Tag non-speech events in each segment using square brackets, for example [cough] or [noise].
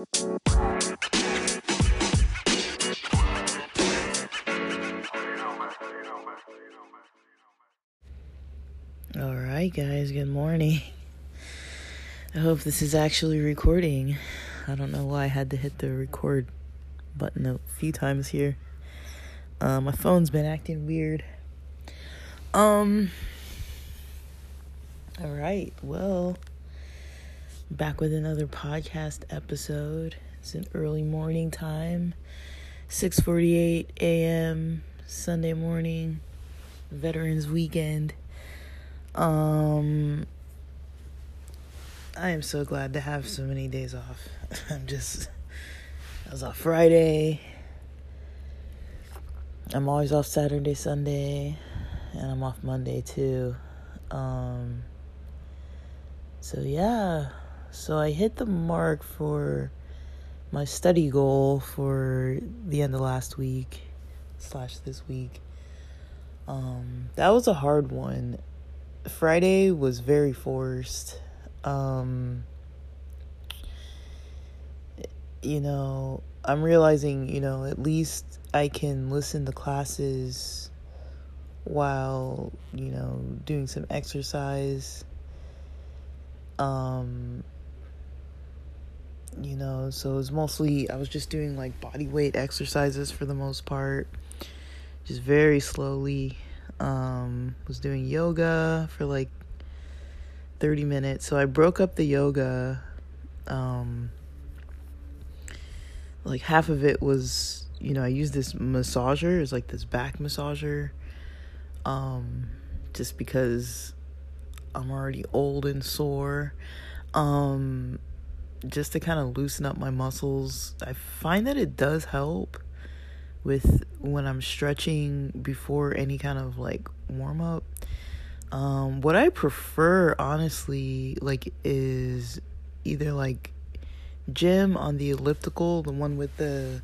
All right, guys, good morning. I hope this is actually recording. I don't know why I had to hit the record button a few times here. Uh, my phone's been acting weird. Um. All right, well, back with another podcast episode. It's an early morning time, 6:48 a.m. Sunday morning, Veterans Weekend. Um, I am so glad to have so many days off. [laughs] I'm just, I was off Friday. I'm always off Saturday, Sunday, and I'm off Monday too. Um, so yeah, so I hit the mark for my study goal for the end of last week slash this week. Um, that was a hard one Friday was very forced. Um, you know, I'm realizing, you know, at least I can listen to classes while, you know, doing some exercise. Um, you know, so it was mostly, I was just doing like body weight exercises for the most part, just very slowly um, was doing yoga for like 30 minutes. So I broke up the yoga. Um, like half of it was, you know, I used this massager, it's like this back massager. Um, just because I'm already old and sore. Um, just to kind of loosen up my muscles. I find that it does help with when I'm stretching before any kind of like warm up. Um, what I prefer, honestly, like is either like gym on the elliptical, the one with the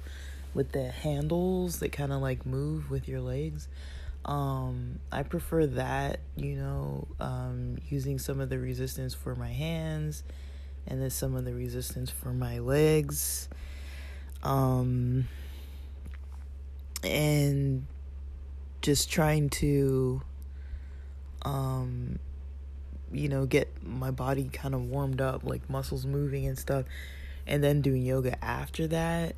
with the handles that kind of like move with your legs. Um, I prefer that, you know, um, using some of the resistance for my hands and then some of the resistance for my legs. Um, and just trying to um you know get my body kind of warmed up like muscles moving and stuff and then doing yoga after that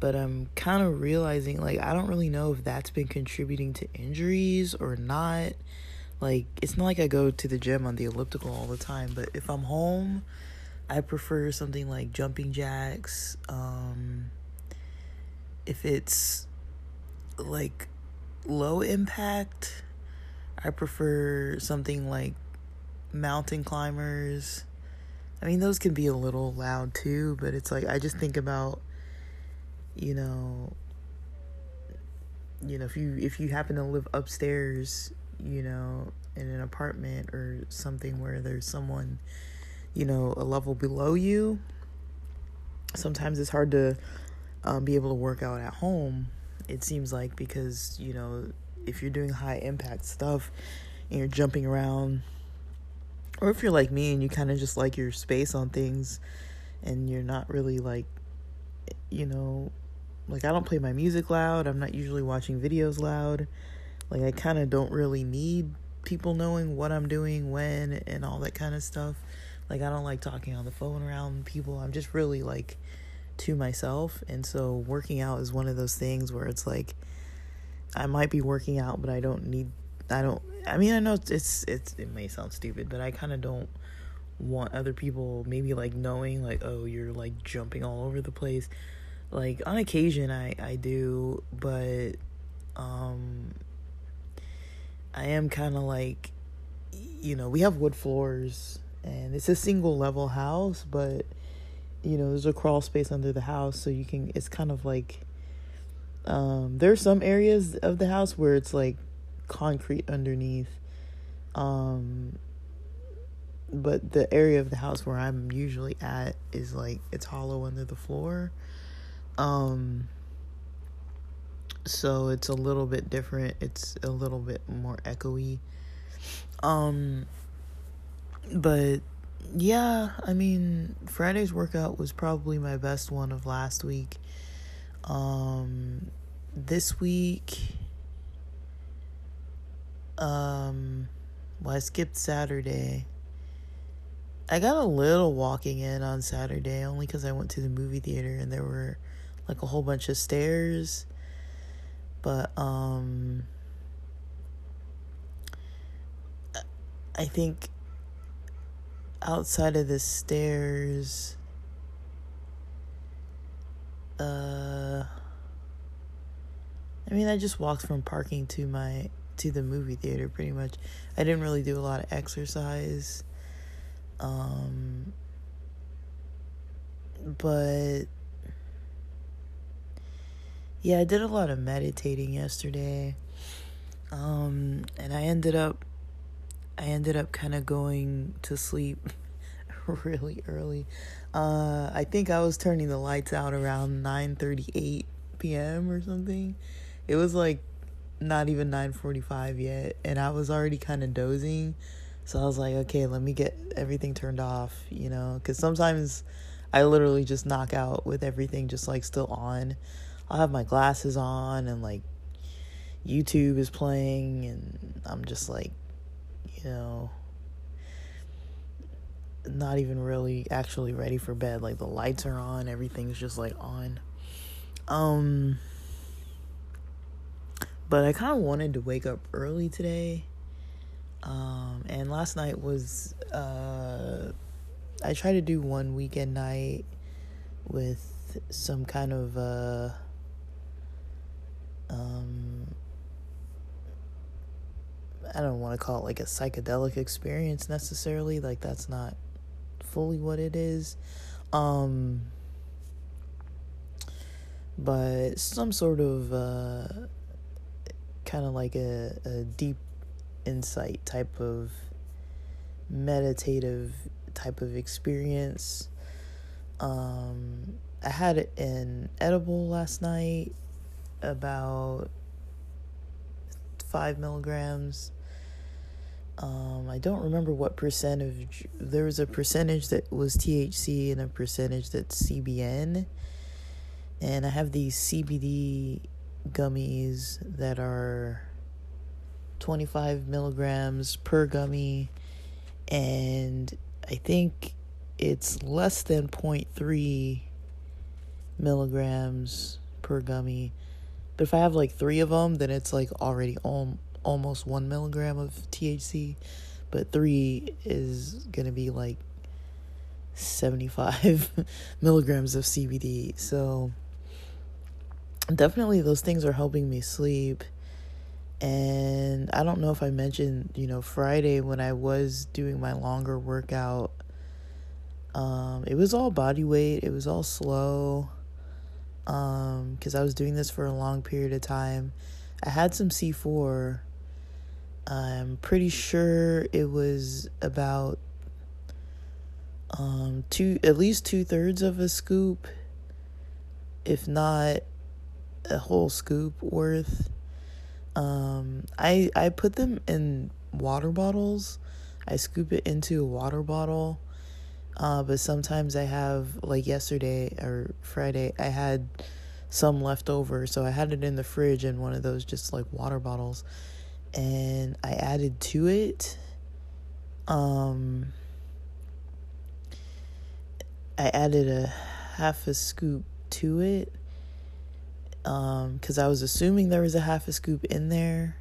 but i'm kind of realizing like i don't really know if that's been contributing to injuries or not like it's not like i go to the gym on the elliptical all the time but if i'm home i prefer something like jumping jacks um if it's like low impact, I prefer something like mountain climbers. I mean, those can be a little loud too, but it's like I just think about you know you know if you if you happen to live upstairs, you know, in an apartment or something where there's someone you know, a level below you, sometimes it's hard to um, be able to work out at home it seems like because you know if you're doing high impact stuff and you're jumping around or if you're like me and you kind of just like your space on things and you're not really like you know like I don't play my music loud I'm not usually watching videos loud like I kind of don't really need people knowing what I'm doing when and all that kind of stuff like I don't like talking on the phone around people I'm just really like to myself. And so working out is one of those things where it's like I might be working out, but I don't need I don't I mean I know it's it's, it may sound stupid, but I kind of don't want other people maybe like knowing like oh you're like jumping all over the place. Like on occasion I I do, but um I am kind of like you know, we have wood floors and it's a single level house, but you know, there's a crawl space under the house, so you can. It's kind of like um, there are some areas of the house where it's like concrete underneath. Um, but the area of the house where I'm usually at is like it's hollow under the floor. Um, so it's a little bit different. It's a little bit more echoey. Um, but yeah, I mean, Friday's workout was probably my best one of last week. Um, this week, um, well, I skipped Saturday. I got a little walking in on Saturday only because I went to the movie theater and there were like a whole bunch of stairs. But, um, I think outside of the stairs, uh, I mean, I just walked from parking to my to the movie theater pretty much. I didn't really do a lot of exercise. Um, but yeah, I did a lot of meditating yesterday. Um, and I ended up I ended up kind of going to sleep [laughs] really early. Uh, I think I was turning the lights out around 9:38 p.m. or something. It was like not even 9:45 yet and I was already kind of dozing. So I was like, okay, let me get everything turned off, you know, cuz sometimes I literally just knock out with everything just like still on. I'll have my glasses on and like YouTube is playing and I'm just like you know, not even really actually ready for bed. Like the lights are on, everything's just like on. Um but I kind of wanted to wake up early today. Um and last night was uh I tried to do one weekend night with some kind of uh um I don't want to call it like a psychedelic experience necessarily. Like that's not fully what it is. Um but some sort of uh kind of like a, a deep insight type of meditative type of experience. Um I had an edible last night about five milligrams um, I don't remember what percentage. There was a percentage that was THC and a percentage that's CBN. And I have these CBD gummies that are 25 milligrams per gummy. And I think it's less than 0.3 milligrams per gummy. But if I have like three of them, then it's like already almost one milligram of THC, but three is gonna be like 75 [laughs] milligrams of CBD. So definitely those things are helping me sleep. And I don't know if I mentioned, you know, Friday when I was doing my longer workout, um, it was all body weight, it was all slow. Um, because I was doing this for a long period of time. I had some C4 I'm pretty sure it was about um two at least two thirds of a scoop, if not a whole scoop worth. Um I I put them in water bottles. I scoop it into a water bottle. Uh, but sometimes I have like yesterday or Friday I had some left over, so I had it in the fridge in one of those just like water bottles and I added to it um I added a half a scoop to it um cuz I was assuming there was a half a scoop in there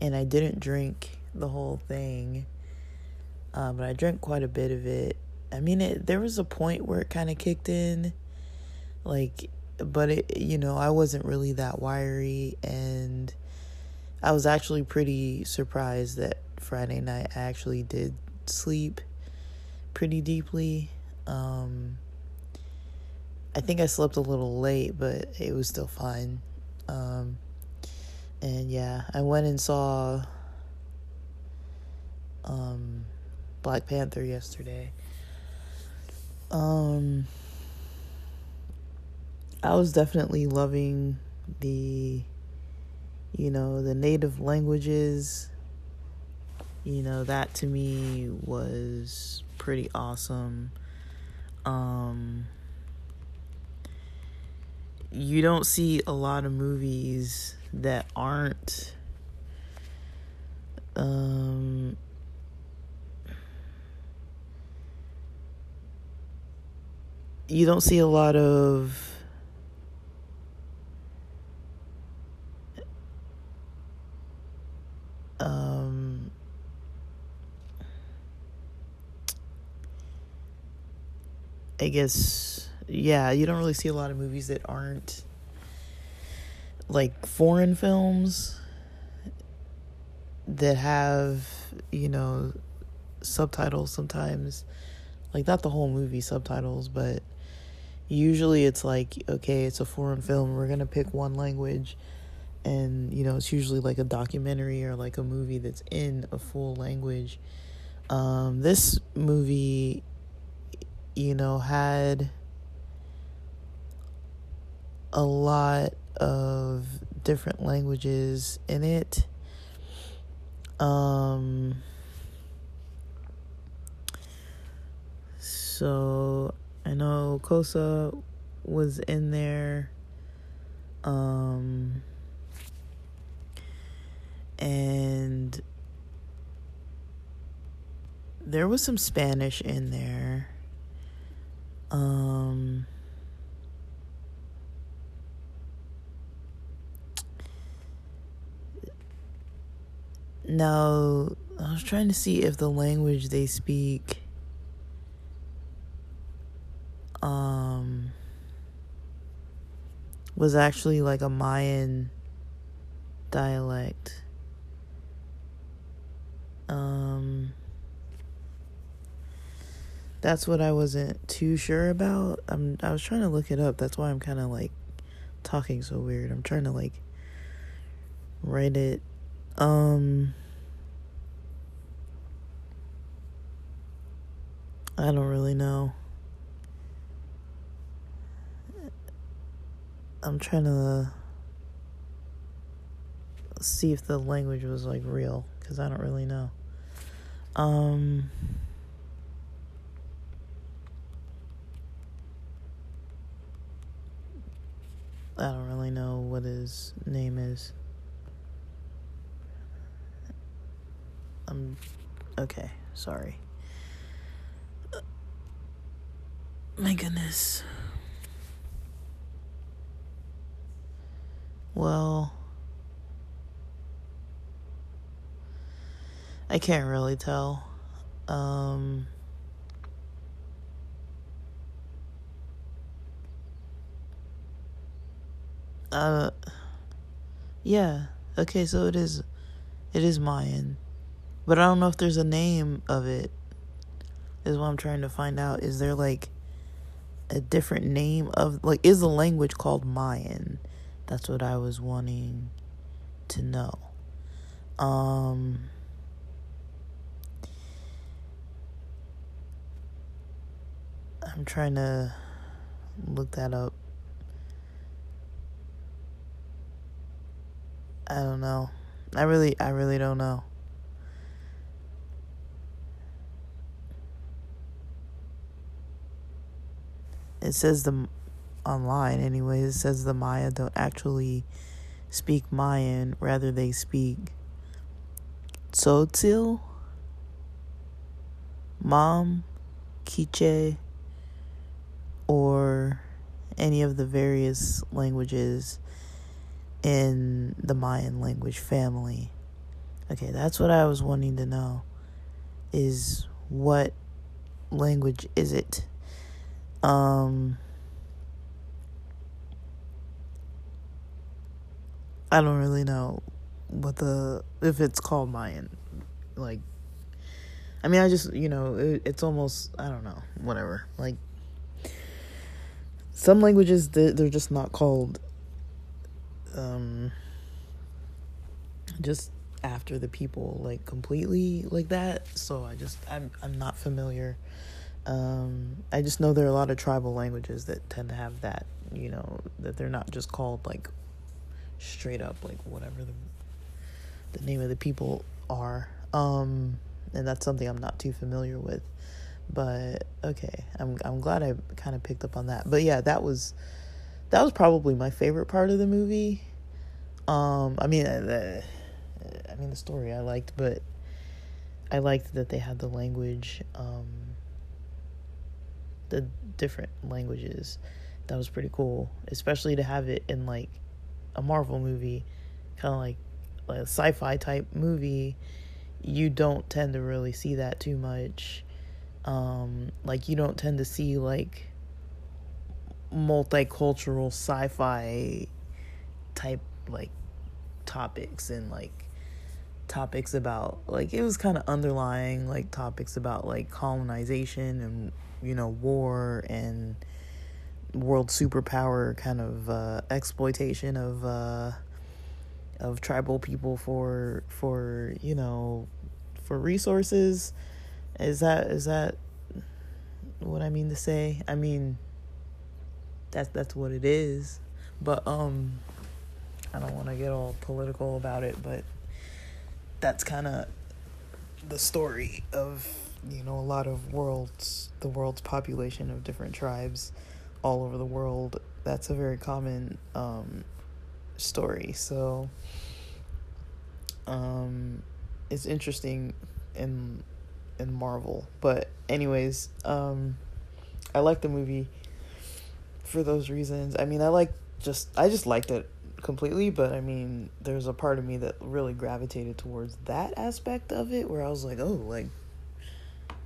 and I didn't drink the whole thing um but I drank quite a bit of it. I mean it there was a point where it kind of kicked in like but it you know I wasn't really that wiry and I was actually pretty surprised that Friday night I actually did sleep pretty deeply. Um, I think I slept a little late, but it was still fine. Um, and yeah, I went and saw um, Black Panther yesterday. Um, I was definitely loving the you know, the native languages, you know, that to me was pretty awesome. Um, you don't see a lot of movies that aren't um you don't see a lot of um I guess yeah, you don't really see a lot of movies that aren't like foreign films that have, you know, subtitles sometimes. Like not the whole movie subtitles, but usually it's like okay, it's a foreign film, we're to pick one language and you know, it's usually like a documentary or like a movie that's in a full language. Um this movie you know had a lot of different languages in it. Um, so I know Xhosa was in there. Um, and there was some Spanish in there. Um, Now, I was trying to see if the language they speak um was actually like a Mayan dialect. Um that's what I wasn't too sure about. I'm I was trying to look it up. That's why I'm kind of like talking so weird. I'm trying to like write it um I don't really know. I'm trying to see if the language was like real cuz I don't really know. Um I don't really know what his name is. I'm okay. Sorry. My goodness. Well, I can't really tell. Um, uh, yeah. Okay, so it is, it is Mayan. But I don't know if there's a name of it. Is what I'm trying to find out. Is there like a different name of like is the language called Mayan? That's what I was wanting to know. Um I'm trying to look that up. I don't know. I really I really don't know. it says the online anyway it says the maya don't actually speak mayan rather they speak tzotzil Mam Quiche any of the various languages in the Mayan language family. Okay, that's what I was wanting to know is what language is it? Um, I don't really know what the if it's called Mayan. Like, I mean, I just you know it, it's almost I don't know whatever. Like, some languages they're just not called. Um, just after the people like completely like that. So I just I'm I'm not familiar um, I just know there are a lot of tribal languages that tend to have that, you know, that they're not just called like straight up like whatever the the name of the people are. Um, and that's something I'm not too familiar with. But okay, I'm I'm glad I kind of picked up on that. But yeah, that was that was probably my favorite part of the movie. Um, I mean, uh, I mean the story I liked, but I liked that they had the language, um, the different languages. That was pretty cool, especially to have it in like a Marvel movie, kind of like like a sci-fi type movie. You don't tend to really see that too much. Um, like you don't tend to see like multicultural sci-fi type like topics and like topics about like it was kind of underlying like topics about like colonization and you know war and world superpower kind of uh, exploitation of uh, of tribal people for for you know for resources is that is that what I mean to say? I mean that's that's what it is. But um I don't want to get all political about it but that's kind of the story of you know a lot of worlds the world's population of different tribes all over the world. That's a very common um, story. So um, it's interesting in in marvel but anyways um, i like the movie for those reasons i mean i like just i just liked it completely, but I mean, there's a part of me that really gravitated towards that aspect of it where I was like, oh, like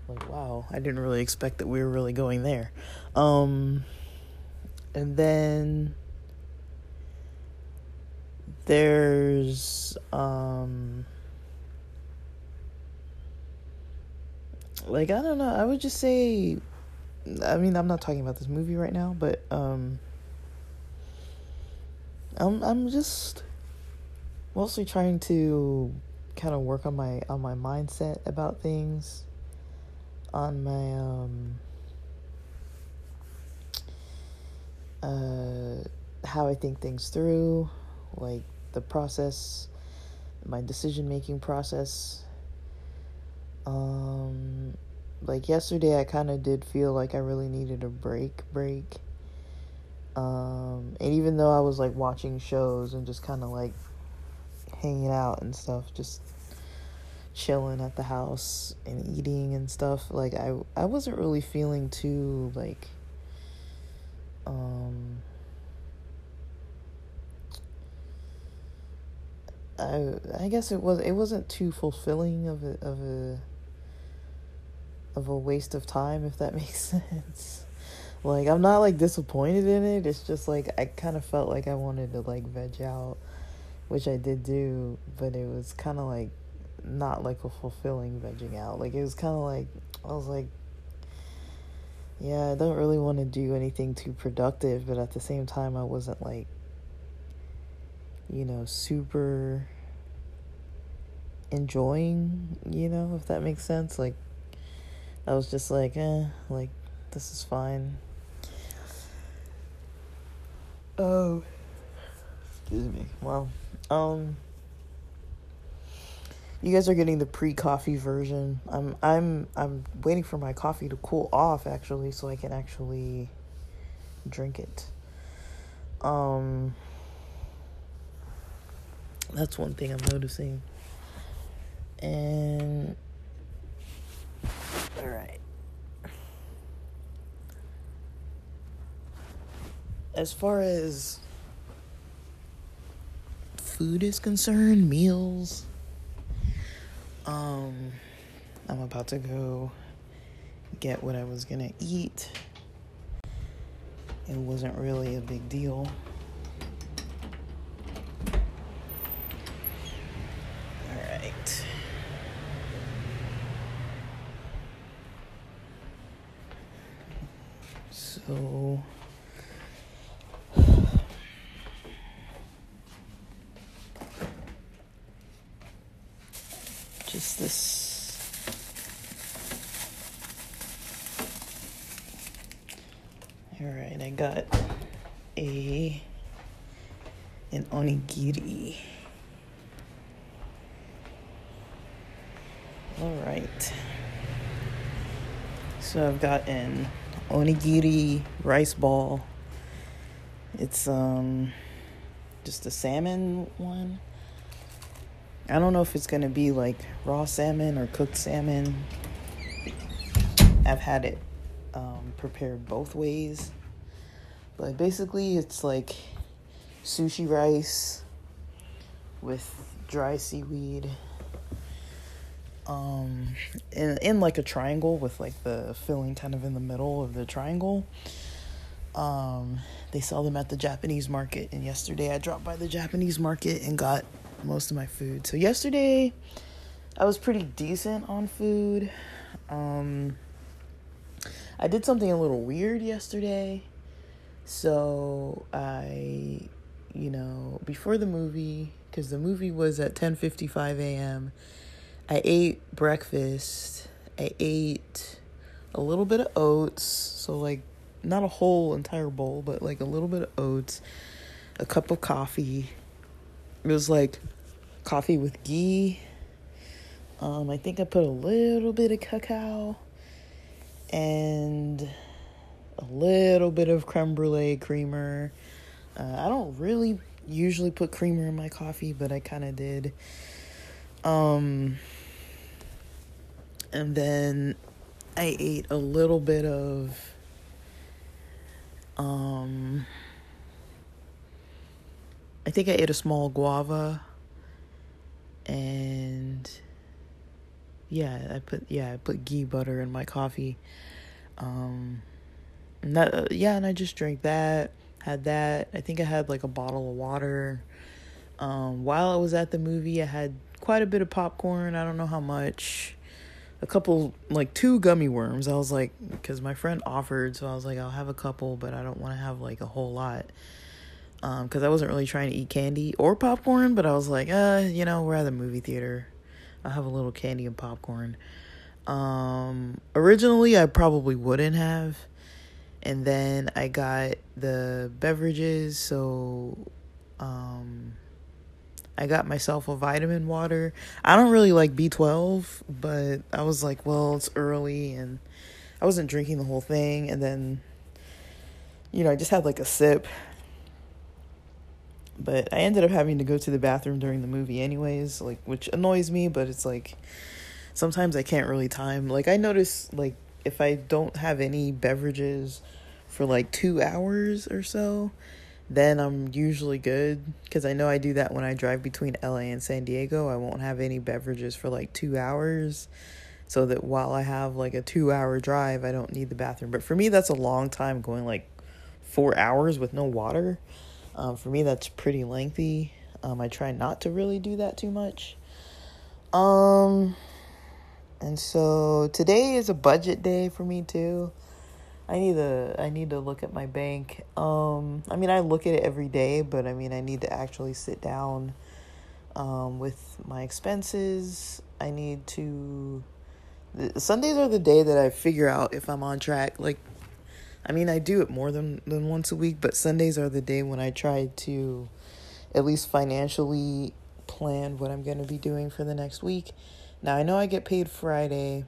like wow, I didn't really expect that we were really going there. Um and then there's um like I don't know, I would just say I mean, I'm not talking about this movie right now, but um I'm I'm just mostly trying to kind of work on my on my mindset about things on my um uh how I think things through like the process my decision making process um like yesterday I kind of did feel like I really needed a break break. Um, and even though I was like watching shows and just kind of like hanging out and stuff, just chilling at the house and eating and stuff, like I I wasn't really feeling too like um I I guess it was it wasn't too fulfilling of a of a of a waste of time if that [laughs] makes sense. Like I'm not like disappointed in it. It's just like I kind of felt like I wanted to like veg out, which I did do, but it was kind of like not like a fulfilling vegging out. Like it was kind of like I was like yeah, I don't really want to do anything too productive, but at the same time I wasn't like you know, super enjoying, you know, if that makes sense. Like I was just like, eh, like this is fine. Oh, excuse me. Well, um, you guys are getting the pre-coffee version. I'm I'm I'm waiting for my coffee to cool off actually, so I can actually drink it. Um, that's one thing I'm noticing. And all right. as far as food is concerned, meals, um, I'm about to go get what I was gonna eat. It wasn't really a big deal. All right. So just this all right i got a an onigiri all right So I've gotten onigiri rice ball. It's um just a salmon one. I don't know if it's gonna be like raw salmon or cooked salmon. I've had it um, prepared both ways, but basically it's like sushi rice with dry seaweed um in in like a triangle with like the filling kind of in the middle of the triangle um they sell them at the Japanese market and yesterday I dropped by the Japanese market and got most of my food. So yesterday I was pretty decent on food. Um I did something a little weird yesterday. So I you know, before the movie cuz the movie was at 10:55 a.m. I ate breakfast. I ate a little bit of oats, so like not a whole entire bowl, but like a little bit of oats, a cup of coffee. It was like coffee with ghee. Um, I think I put a little bit of cacao and a little bit of creme brulee creamer. Uh, I don't really usually put creamer in my coffee, but I kind of did. Um, and then I ate a little bit of um I think I ate a small guava and yeah, I put yeah, I put ghee butter in my coffee. Um and that uh, yeah, and I just drank that, had that. I think I had like a bottle of water. Um while I was at the movie, I had quite a bit of popcorn. I don't know how much a couple like two gummy worms. I was like because my friend offered, so I was like I'll have a couple, but I don't want to have like a whole lot. Um cuz I wasn't really trying to eat candy or popcorn, but I was like, uh, you know, we're at the movie theater. I'll have a little candy and popcorn. Um originally I probably wouldn't have. And then I got the beverages, so um I got myself a vitamin water. I don't really like B12, but I was like, well, it's early and I wasn't drinking the whole thing. And then, you know, I just had like a sip. But I ended up having to go to the bathroom during the movie, anyways, like, which annoys me, but it's like sometimes I can't really time. Like, I notice, like, if I don't have any beverages for like two hours or so, then I'm usually good because I know I do that when I drive between LA and San Diego. I won't have any beverages for like two hours so that while I have like a two hour drive, I don't need the bathroom. But for me, that's a long time going like four hours with no water. Um, for me, that's pretty lengthy. Um, I try not to really do that too much. Um, and so today is a budget day for me too. I need to I need to look at my bank. Um I mean I look at it every day, but I mean I need to actually sit down um with my expenses. I need to Sundays are the day that I figure out if I'm on track. Like I mean I do it more than than once a week, but Sundays are the day when I try to at least financially plan what I'm going to be doing for the next week. Now I know I get paid Friday.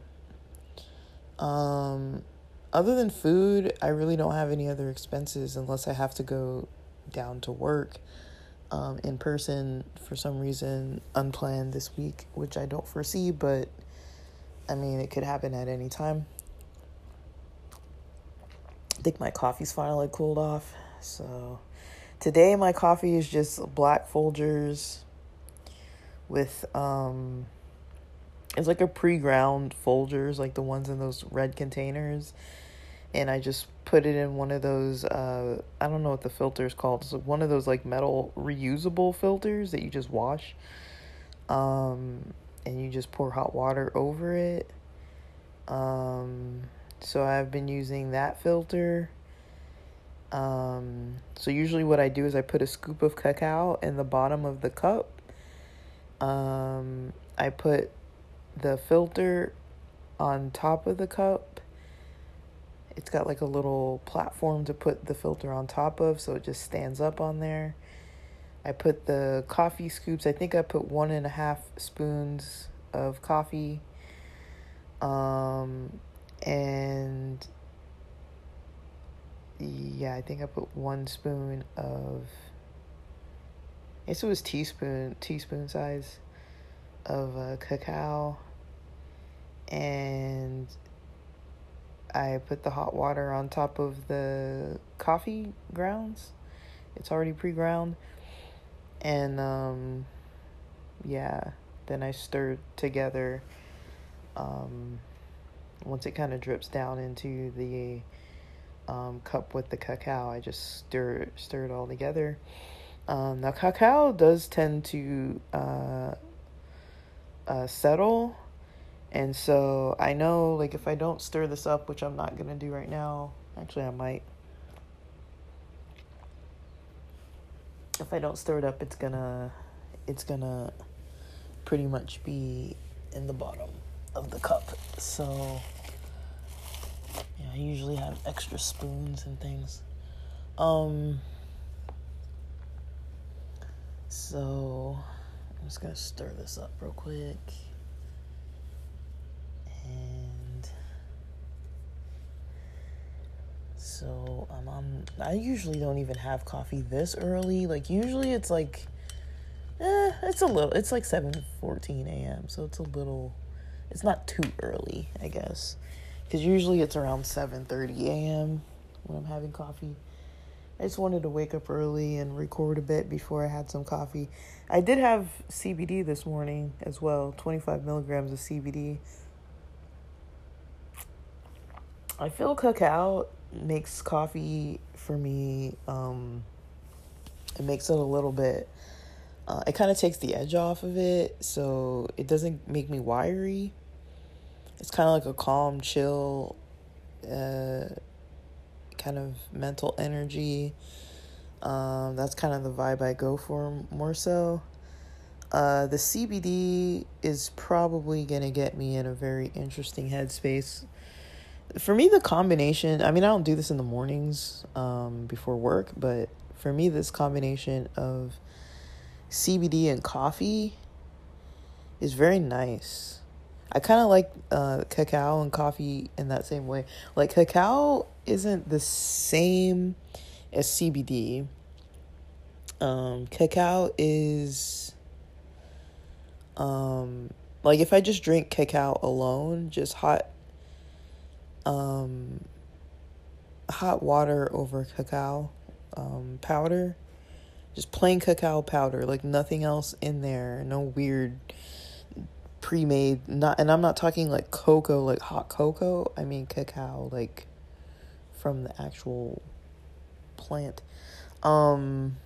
Um other than food, I really don't have any other expenses unless I have to go down to work um, in person for some reason, unplanned this week, which I don't foresee, but I mean, it could happen at any time. I think my coffee's finally cooled off. So today, my coffee is just black Folgers with, um, it's like a pre-ground Folgers, like the ones in those red containers, and I just put it in one of those. Uh, I don't know what the filter is called. It's one of those like metal reusable filters that you just wash, um, and you just pour hot water over it. Um, so I've been using that filter. Um, so usually what I do is I put a scoop of cacao in the bottom of the cup. Um, I put the filter on top of the cup. It's got like a little platform to put the filter on top of, so it just stands up on there. I put the coffee scoops, I think I put one and a half spoons of coffee. Um, and yeah, I think I put one spoon of. I guess it was teaspoon teaspoon size of uh, cacao, and I put the hot water on top of the coffee grounds. It's already pre ground, and um, yeah, then I stir together. Um, once it kind of drips down into the um, cup with the cacao, I just stir stir it all together. Um, now, cacao does tend to uh, uh, settle, and so I know, like, if I don't stir this up, which I'm not gonna do right now, actually, I might. If I don't stir it up, it's gonna, it's gonna pretty much be in the bottom of the cup. So yeah, I usually have extra spoons and things. Um so I'm just gonna stir this up real quick. So I'm on I usually don't even have coffee this early. Like usually it's like eh, it's a little it's like 7:14 a.m. so it's a little it's not too early, I guess. Cuz usually it's around 7:30 a.m. when I'm having coffee. I just wanted to wake up early and record a bit before I had some coffee. I did have CBD this morning as well, 25 milligrams of CBD. I feel cacao makes coffee for me, um, it makes it a little bit, uh, it kind of takes the edge off of it, so it doesn't make me wiry. It's kind of like a calm, chill, uh, kind of mental energy. Um, that's kind of the vibe I go for more so. Uh, the CBD is probably going to get me in a very interesting headspace. For me, the combination, I mean, I don't do this in the mornings um, before work, but for me, this combination of CBD and coffee is very nice. I kind of like uh, cacao and coffee in that same way. Like, cacao isn't the same as CBD. Um, cacao is, um, like if I just drink cacao alone, just hot, um, hot water over cacao, um, powder, just plain cacao powder, like nothing else in there, no weird pre-made not and I'm not talking like cocoa like hot cocoa. I mean cacao like from the actual plant. Um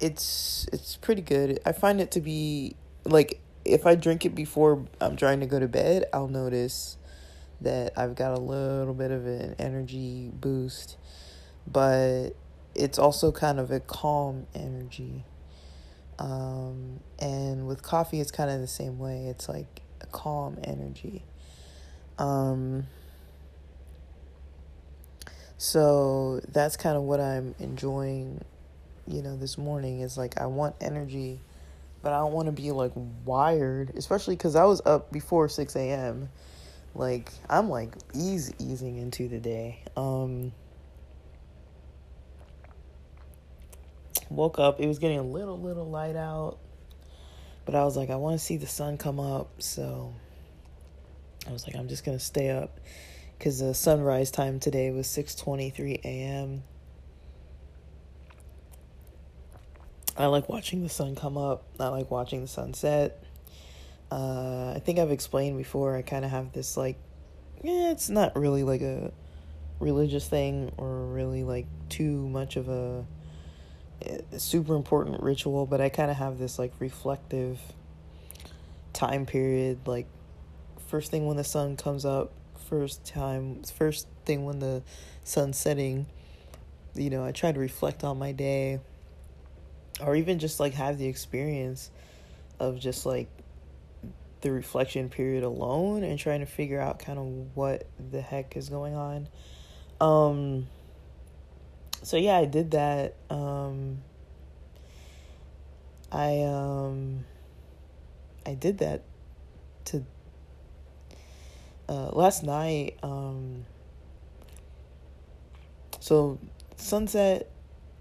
it's it's pretty good. I find it to be like if I drink it before I'm trying to go to bed I'll notice that I've got a little bit of an energy boost but it's also kind of a calm energy um, and with coffee, it's kind of the same way. It's like a calm energy. Um, so that's kind of what I'm enjoying, you know, this morning is like I want energy, but I don't want to be like wired, especially because I was up before 6 a.m. Like I'm like ease easing into the day. Um, woke up. It was getting a little, little light out. But I was like, I want to see the sun come up. So I was like, I'm just to stay up. Because the sunrise time today was 6.23 a.m. I like watching the sun come up. I like watching the sunset. Uh, I think I've explained before, I kind of have this, like, yeah, it's not really like a religious thing or really like too much of a super important ritual, but I kind of have this like reflective time period. Like, first thing when the sun comes up, first time, first thing when the sun's setting, you know, I try to reflect on my day or even just like have the experience of just like the reflection period alone and trying to figure out kind of what the heck is going on. Um, so yeah, I did that. Um, I um, I did that to uh, last night um so sunset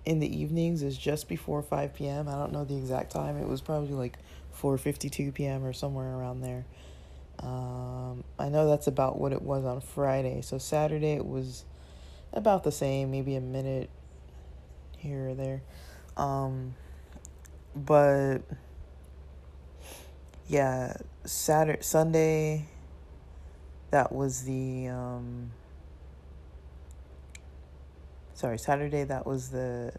in the evenings is just before 5 p.m. I don't know the exact time. It was probably like 4:52 p.m. or somewhere around there. Um, I know that's about what it was on Friday. So Saturday it was about the same, maybe a minute here or there. Um, but yeah, Saturday, Sunday, that was the um, sorry, Saturday that was the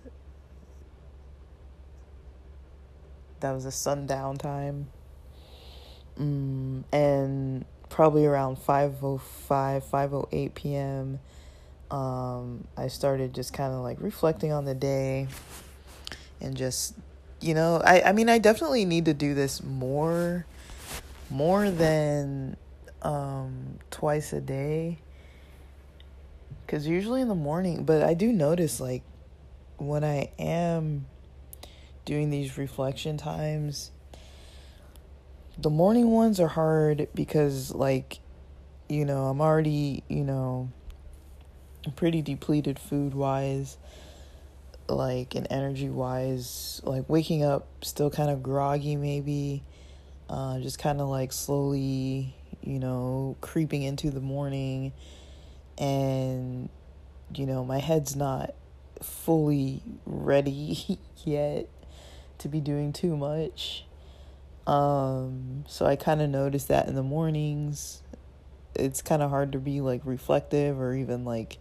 that was a sundown time. Mm, and probably around 505 508 p.m. Um, I started just kind of like reflecting on the day and just you know, I I mean I definitely need to do this more more than um twice a day because usually in the morning, but I do notice like when I am doing these reflection times, the morning ones are hard because, like, you know, I'm already, you know, pretty depleted food wise, like, and energy wise. Like, waking up still kind of groggy, maybe. Uh, just kind of like slowly, you know, creeping into the morning and you know my head's not fully ready [laughs] yet to be doing too much. Um so i kind of notice that in the mornings it's kind of hard to be like reflective or even like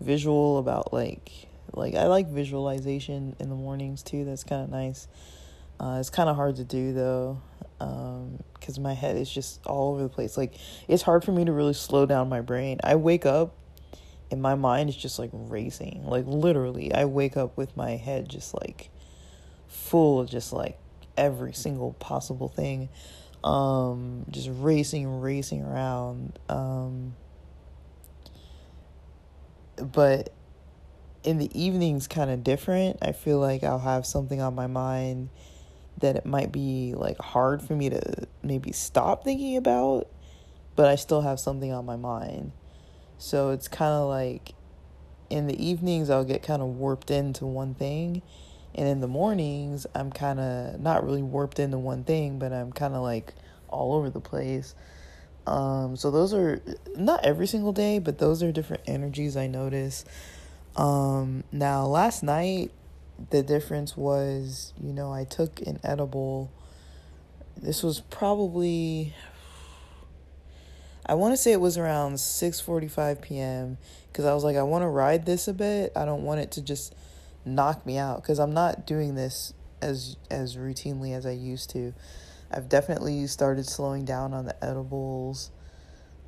visual about like like i like visualization in the mornings too that's kind of nice. Uh, it's kind of hard to do though because um, my head is just all over the place. Like, it's hard for me to really slow down my brain. I wake up and my mind is just like racing. Like, literally, I wake up with my head just like full of just like every single possible thing. Um, just racing, racing around. Um, but in the evenings, kind of different. I feel like I'll have something on my mind that it might be like hard for me to maybe stop thinking about, but I still have something on my mind. So it's kind of like in the evenings, I'll get kind of warped into one thing. And in the mornings, I'm kind of not really warped into one thing, but I'm kind of like all over the place. Um, so those are not every single day, but those are different energies I notice. Um, now last night the difference was, you know, I took an edible. This was probably I want to say it was around 6:45 p.m. cuz I was like I want to ride this a bit. I don't want it to just knock me out cuz I'm not doing this as as routinely as I used to. I've definitely started slowing down on the edibles.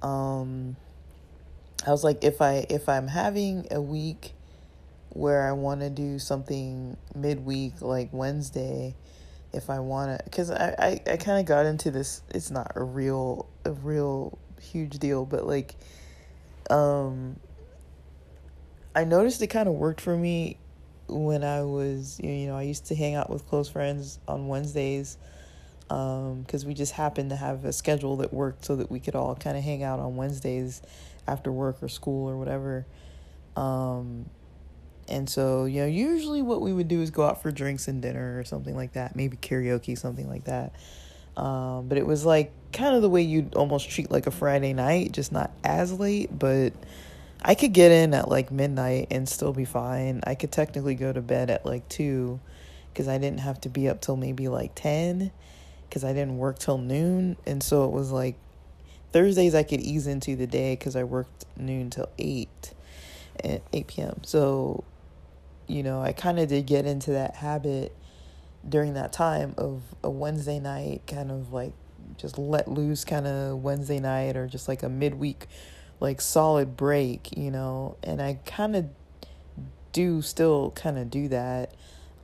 Um I was like if I if I'm having a week where I want to do something midweek, like Wednesday, if I want to, because I, I, I kind of got into this. It's not a real, a real huge deal, but like, um, I noticed it kind of worked for me when I was, you know, I used to hang out with close friends on Wednesdays because um, we just happened to have a schedule that worked so that we could all kind of hang out on Wednesdays after work or school or whatever. Um, and so, you know, usually what we would do is go out for drinks and dinner or something like that, maybe karaoke, something like that. Um, but it was like kind of the way you'd almost treat like a Friday night, just not as late, but I could get in at like midnight and still be fine. I could technically go to bed at like 2 because I didn't have to be up till maybe like 10 because I didn't work till noon. And so it was like Thursdays I could ease into the day because I worked noon till 8 at 8 p.m. So you know, I kind of did get into that habit during that time of a Wednesday night, kind of like just let loose kind of Wednesday night or just like a midweek, like solid break, you know, and I kind of do still kind of do that.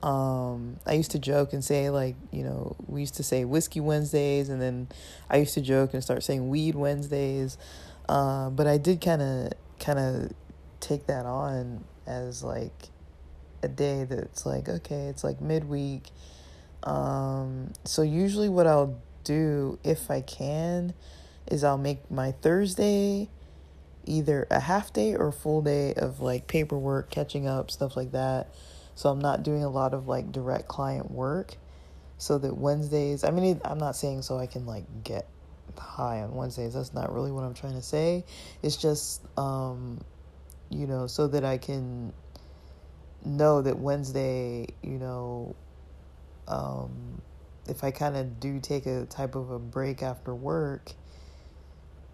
Um, I used to joke and say like, you know, we used to say whiskey Wednesdays and then I used to joke and start saying weed Wednesdays. Uh, but I did kind of kind of take that on as like a day that's like okay it's like midweek um so usually what i'll do if I can is I'll make my Thursday either a half day or full day of like paperwork, catching up, stuff like that. So I'm not doing a lot of like direct client work. So that Wednesdays, I mean, I'm not saying so I can like get high on Wednesdays. That's not really what I'm trying to say. It's just, um, you know, so that I can know that Wednesday, you know, um, if I kind of do take a type of a break after work,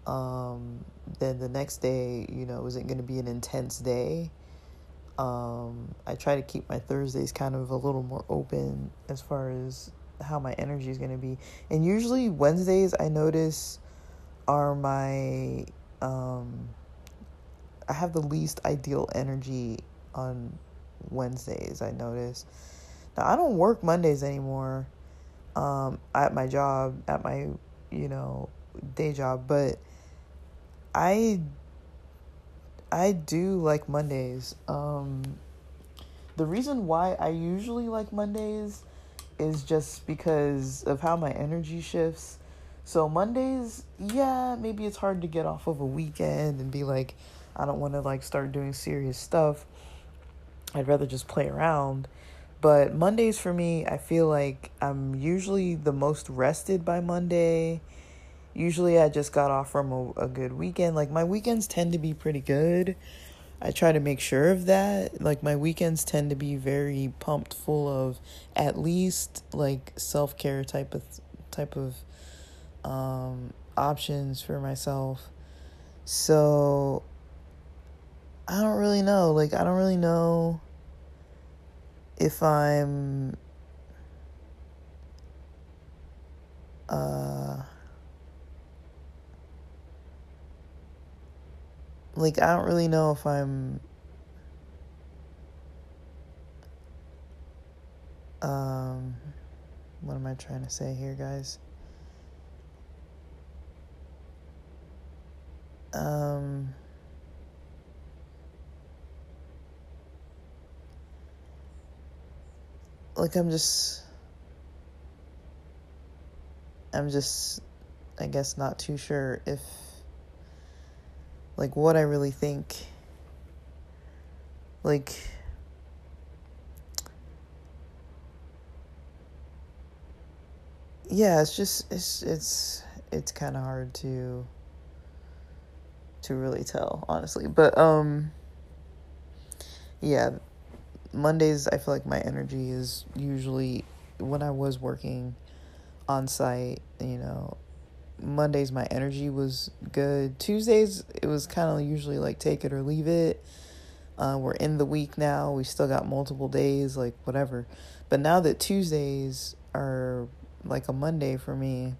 um, then the next day, you know, isn't going to be an intense day. Um, I try to keep my Thursdays kind of a little more open as far as how my energy is going to be. And usually Wednesdays, I notice, are my. Um, I have the least ideal energy on Wednesdays, I notice. Now, I don't work Mondays anymore um, at my job, at my, you know, day job, but I I do like Mondays. Um, the reason why I usually like Mondays is just because of how my energy shifts. So Mondays, yeah, maybe it's hard to get off of a weekend and be like, I don't want to like start doing serious stuff. I'd rather just play around. But Mondays for me, I feel like I'm usually the most rested by Monday. Usually I just got off from a, a good weekend. Like my weekends tend to be pretty good. I try to make sure of that. Like my weekends tend to be very pumped full of at least like self-care type of type of um options for myself. So I don't really know. Like I don't really know if I'm uh like I don't really know if I'm um what am I trying to say here guys? Um like I'm just I'm just I guess not too sure if like what I really think. Like yeah, it's just it's it's it's kind of hard to to really tell, honestly. But um yeah, Mondays I feel like my energy is usually when I was working on site, you know, Mondays my energy was good. Tuesdays it was kind of usually like take it or leave it. Uh, we're in the week now. We still got multiple days, like whatever. But now that Tuesdays are like a Monday for me,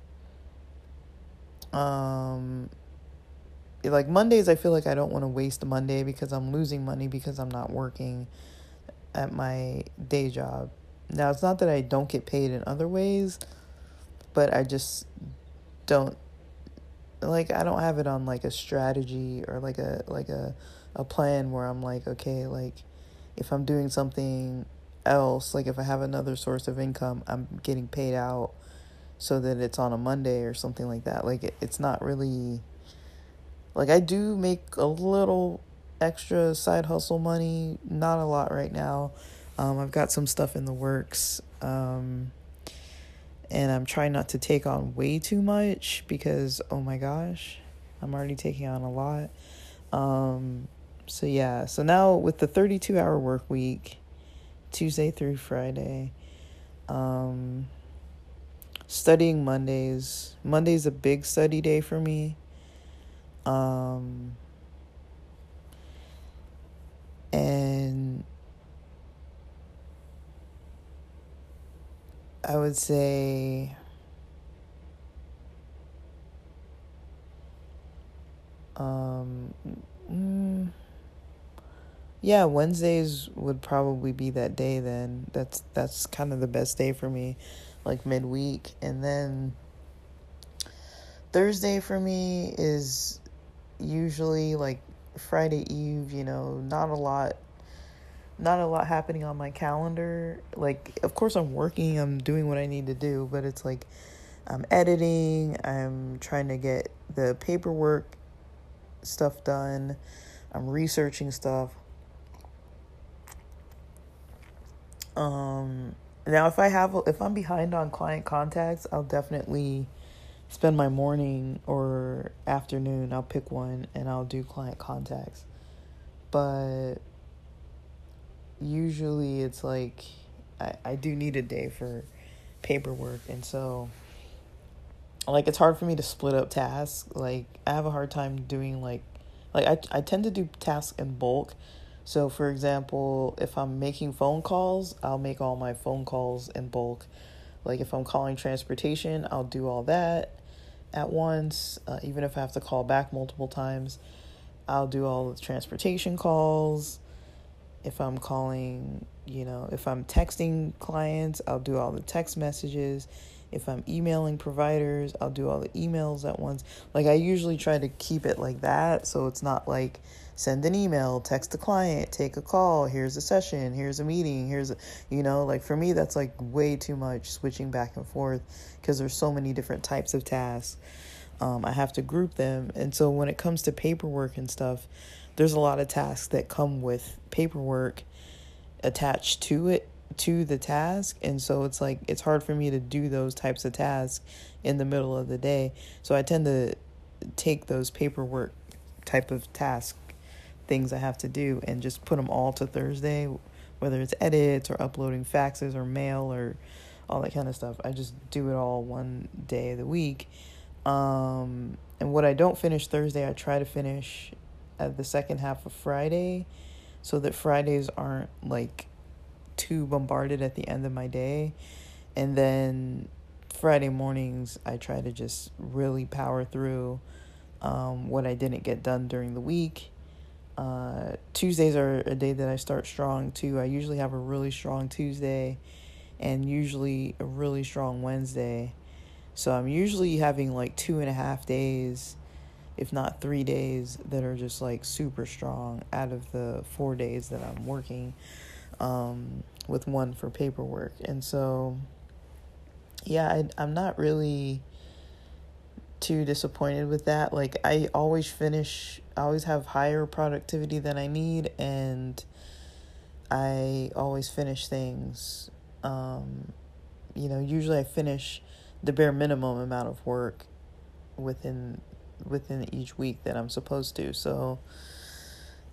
um, like Mondays, I feel like I don't want to waste Monday because I'm losing money because I'm not working at my day job. Now, it's not that I don't get paid in other ways, but I just don't like I don't have it on like a strategy or like a like a a plan where I'm like okay like if I'm doing something else like if I have another source of income I'm getting paid out so that it's on a Monday or something like that like it, it's not really like I do make a little extra side hustle money not a lot right now um, I've got some stuff in the works um, and I'm trying not to take on way too much because oh my gosh, I'm already taking on a lot. Um, so yeah, so now with the 32 hour work week, Tuesday through Friday, um, studying Mondays. Monday's a big study day for me. Um, and I would say um mm, yeah, Wednesdays would probably be that day then. That's that's kind of the best day for me like midweek and then Thursday for me is usually like Friday Eve, you know, not a lot not a lot happening on my calendar. Like, of course, I'm working, I'm doing what I need to do, but it's like I'm editing, I'm trying to get the paperwork stuff done, I'm researching stuff. Um now if I have if I'm behind on client contacts, I'll definitely spend my morning or afternoon, I'll pick one and I'll do client contacts. But usually it's like I, I do need a day for paperwork. And so like it's hard for me to split up tasks. Like i have a hard time doing like like i, I tend to do tasks in bulk. So for example if i'm making phone calls i'll make all my phone calls in bulk. Like if i'm calling transportation i'll do all that at once uh, even if i have to call back multiple times i'll do all the transportation calls if i'm calling you know, if I'm texting clients, I'll do all the text messages. If I'm emailing providers, I'll do all the emails at once. Like I usually try to keep it like that so it's not like send an email, text a client, take a call, here's a session, here's a meeting, here's a, you know, like for me that's like way too much switching back and forth because there's so many different types of tasks. Um, I have to group them. And so when it comes to paperwork and stuff, there's a lot of tasks that come with paperwork attached to it to the task and so it's like it's hard for me to do those types of tasks in the middle of the day so i tend to take those paperwork type of task things i have to do and just put them all to thursday whether it's edits or uploading faxes or mail or all that kind of stuff i just do it all one day of the week um, and what i don't finish thursday i try to finish at the second half of friday so that Fridays aren't like too bombarded at the end of my day. And then Friday mornings, I try to just really power through um, what I didn't get done during the week. Uh, Tuesdays are a day that I start strong too. I usually have a really strong Tuesday and usually a really strong Wednesday. So I'm usually having like two and a half days if not three days that are just like super strong out of the four days that I'm working um, with one for paperwork. And so, yeah, I, I'm not really too disappointed with that. Like, I always finish, I always have higher productivity than I need, and I always finish things. Um, you know, usually I finish the bare minimum amount of work within within each week that I'm supposed to. So,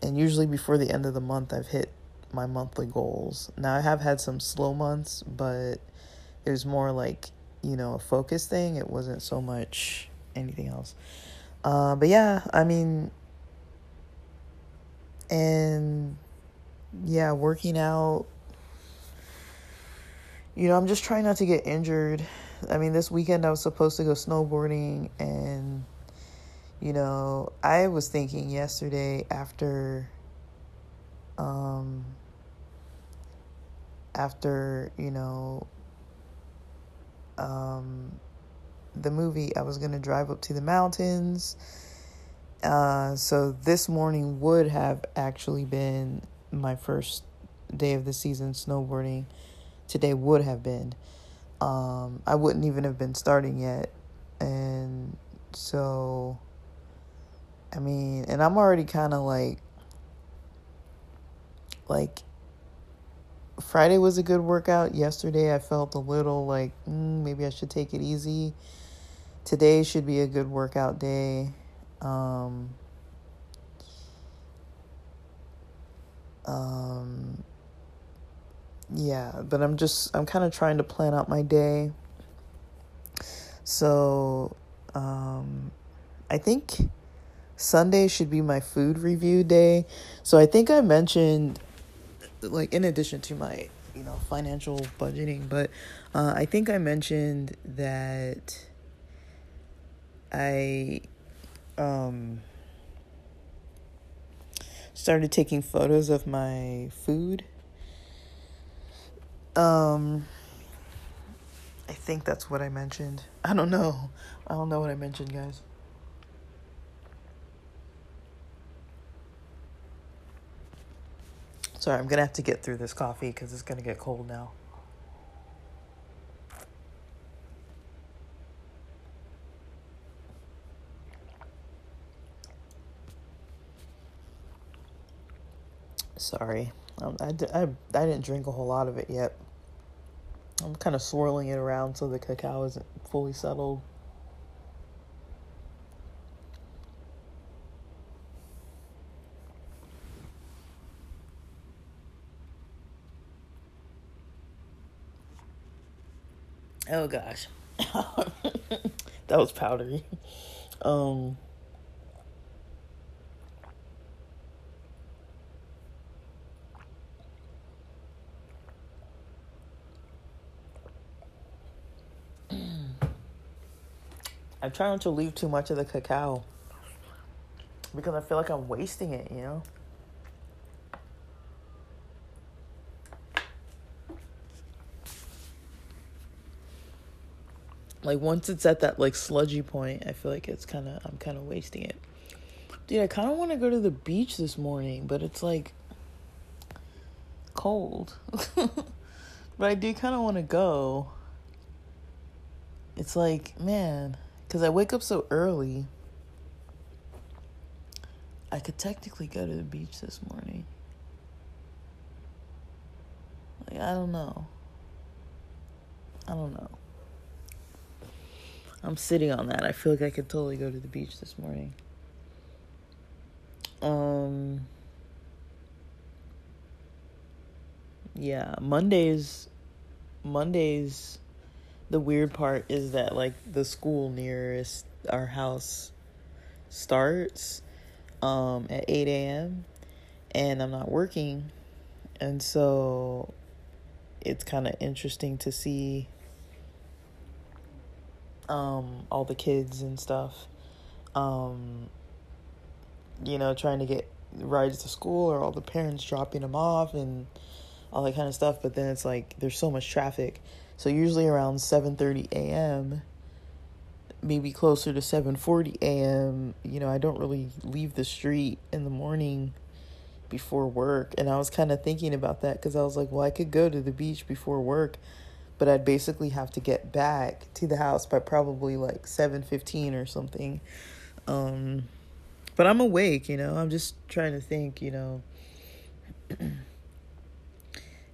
and usually before the end of the month, I've hit my monthly goals. Now, I have had some slow months, but it was more like, you know, a focus thing. It wasn't so much anything else. Uh, but yeah, I mean, and yeah, working out. You know, I'm just trying not to get injured. I mean, this weekend I was supposed to go snowboarding and you know, I was thinking yesterday after um after, you know, um the movie, I was going to drive up to the mountains. Uh so this morning would have actually been my first day of the season snowboarding. Today would have been. Um I wouldn't even have been starting yet. And so I mean, and I'm already kind of like, like, Friday was a good workout. Yesterday, I felt a little like mm, maybe I should take it easy. Today should be a good workout day. Um, um, yeah, but I'm just, I'm kind of trying to plan out my day. So, um, I think Sunday should be my food review day. So I think I mentioned, like, in addition to my, you know, financial budgeting, but uh, I think I mentioned that I um, started taking photos of my food. Um, I think that's what I mentioned. I don't know. I don't know what I mentioned, guys. Sorry, I'm gonna have to get through this coffee because it's gonna get cold now. Sorry. Um, I, I, I didn't drink a whole lot of it yet. I'm kind of swirling it around so the cacao isn't fully settled. Oh gosh. [laughs] that was powdery. [laughs] Um I try not to leave too much of the cacao because I feel like I'm wasting it, you know? Like once it's at that like sludgy point, I feel like it's kind of I'm kind of wasting it. Dude, I kind of want to go to the beach this morning, but it's like cold. [laughs] but I do kind of want to go. It's like, man, because I wake up so early. I could technically go to the beach this morning. Like, I don't know. I don't know. I'm sitting on that. I feel like I could totally go to the beach this morning. Um Yeah, Mondays Mondays the weird part is that like the school nearest our house starts um, at 8 a.m. and I'm not working. And so it's kind of interesting to see um, all the kids and stuff, um, you know, trying to get rides to school or all the parents dropping them off and all that kind of stuff. But then it's like there's so much traffic so usually around 7:30 a.m., maybe closer to 7:40 a.m., you know, I don't really leave the street in the morning before work. And I was kind of thinking about that cuz I was like, well, I could go to the beach before work, but I'd basically have to get back to the house by probably like 7:15 or something. Um but I'm awake, you know. I'm just trying to think, you know. [clears throat]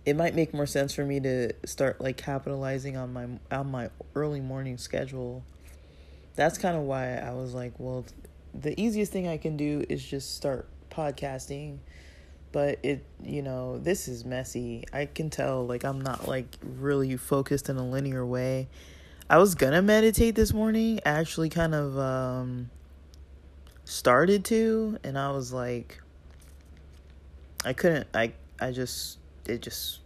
it might make more sense for me to start like capitalizing on my on my early morning schedule. That's kind of why I was like, well, the easiest thing I can do is just start podcasting. But it, you know, this is messy. I can tell like I'm not like really focused in a linear way. I was gonna meditate this morning, actually kind of um started to and I was like I couldn't I I just it just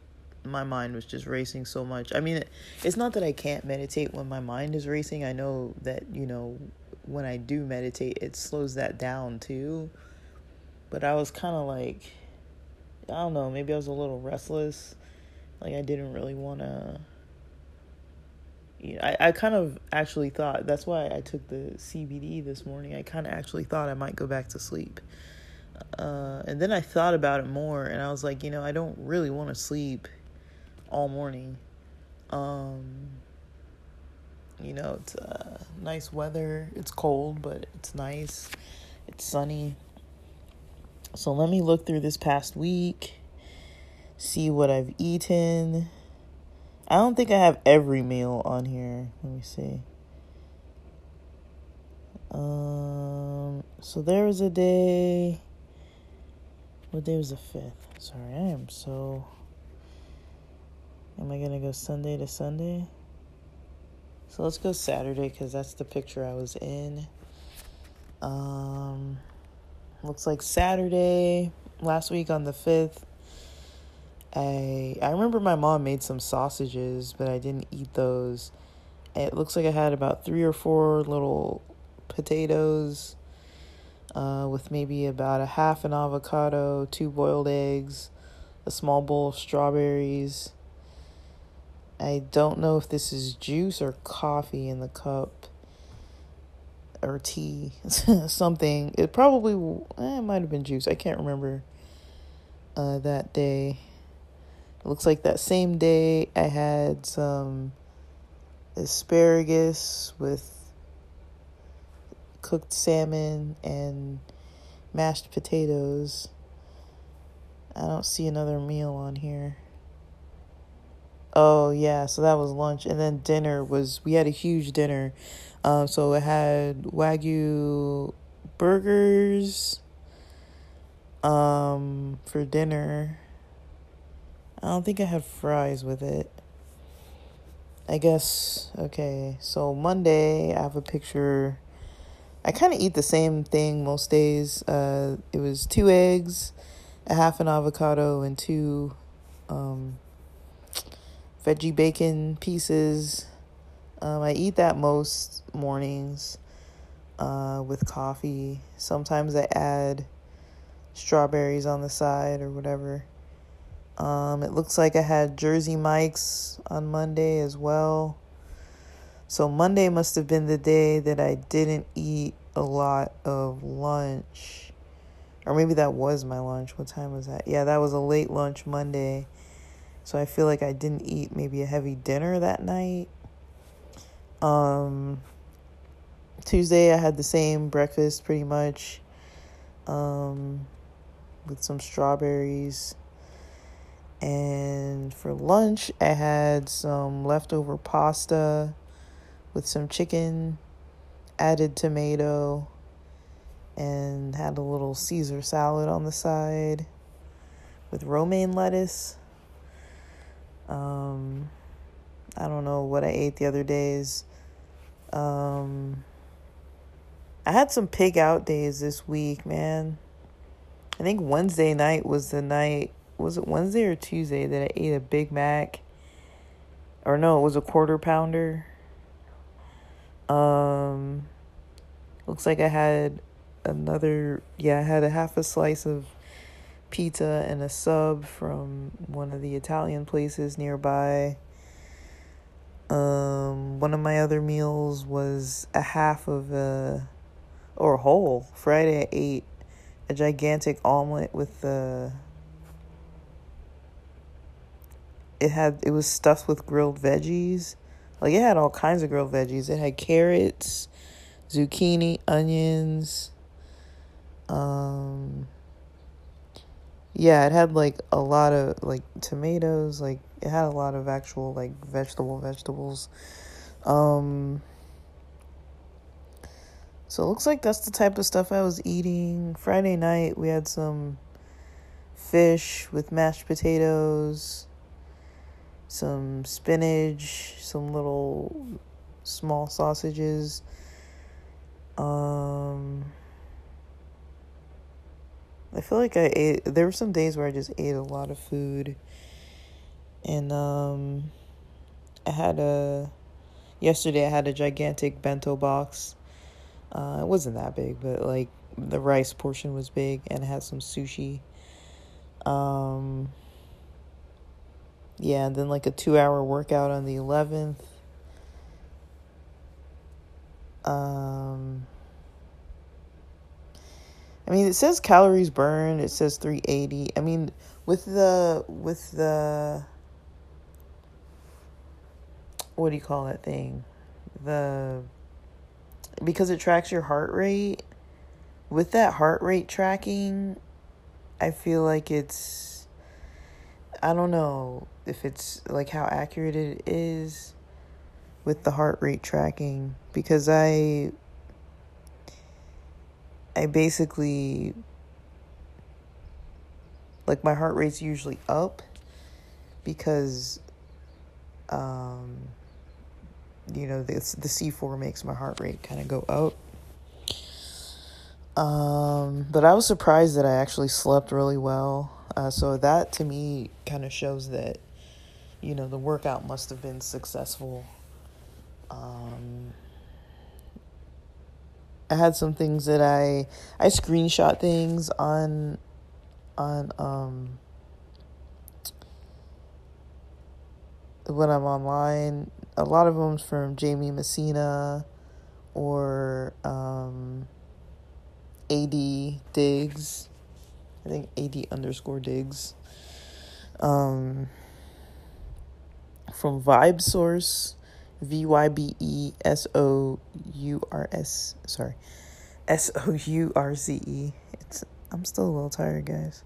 my mind was just racing so much. I mean, it's not that I can't meditate when my mind is racing. I know that, you know, when I do meditate, it slows that down too. But I was kind of like I don't know, maybe I was a little restless. Like I didn't really want to you know, I, I kind of actually thought that's why I took the CBD this morning. I kind of actually thought I might go back to sleep. Uh, and then I thought about it more, and I was like, you know, I don't really want to sleep all morning. Um, you know, it's uh, nice weather. It's cold, but it's nice. It's sunny. So let me look through this past week, see what I've eaten. I don't think I have every meal on here. Let me see. Um, so there was a day what day was the 5th? Sorry, I am so. Am I gonna go Sunday to Sunday? So let's go Saturday because that's the picture I was in. Um, looks like Saturday last week on the 5th. I I remember my mom made some sausages, but I didn't eat those. It looks like I had about three or four little potatoes uh, with maybe about a half an avocado, two boiled eggs, a small bowl of strawberries. I don't know if this is juice or coffee in the cup or tea, [laughs] something. It probably eh, it might have been juice. I can't remember uh, that day. It looks like that same day I had some asparagus with cooked salmon and mashed potatoes. I don't see another meal on here. Oh yeah, so that was lunch, and then dinner was we had a huge dinner. Um, so it had wagyu burgers. Um, for dinner. I don't think I had fries with it. I guess okay. So Monday, I have a picture. I kind of eat the same thing most days. Uh, it was two eggs, a half an avocado, and two um, veggie bacon pieces. Um, I eat that most mornings uh, with coffee. Sometimes I add strawberries on the side or whatever. Um, it looks like I had Jersey Mike's on Monday as well. So Monday must have been the day that I didn't eat a lot of lunch. Or maybe that was my lunch. What time was that? Yeah, that was a late lunch Monday. So I feel like I didn't eat maybe a heavy dinner that night. Um Tuesday I had the same breakfast pretty much. Um with some strawberries. And for lunch, I had some leftover pasta with some chicken, added tomato, and had a little Caesar salad on the side with romaine lettuce. Um, I don't know what I ate the other days. Um, I had some pig out days this week, man. I think Wednesday night was the night. Was it Wednesday or Tuesday that I ate a Big Mac? Or no, it was a quarter pounder. Um, looks like I had another. Yeah, I had a half a slice of pizza and a sub from one of the Italian places nearby. Um, one of my other meals was a half of a or a whole. Friday I ate a gigantic omelet with the it had it was stuffed with grilled veggies. Like it had all kinds of grilled veggies. It had carrots, zucchini, onions, um yeah, it had like a lot of like tomatoes, like it had a lot of actual like vegetable vegetables. Um so it looks like that's the type of stuff I was eating. Friday night we had some fish with mashed potatoes, some spinach, some little small sausages. Um I feel like I ate there were some days where I just ate a lot of food. And um I had a yesterday I had a gigantic bento box uh, it wasn't that big, but like the rice portion was big and it had some sushi. Um, yeah, and then like a two hour workout on the 11th. Um, I mean, it says calories burned. It says 380. I mean, with the with the what do you call that thing? The because it tracks your heart rate. With that heart rate tracking, I feel like it's I don't know if it's like how accurate it is with the heart rate tracking because I I basically like my heart rate's usually up because um you know, the, the C4 makes my heart rate kind of go up. Um, but I was surprised that I actually slept really well. Uh, so that to me kind of shows that, you know, the workout must have been successful. Um, I had some things that I I screenshot things on on um when I'm online a lot of them from Jamie Messina or um, AD Diggs. I think AD underscore digs. Um, from Vybe Source, V Y B E S O U R S. Sorry, S O U R C E. It's. I'm still a little tired, guys.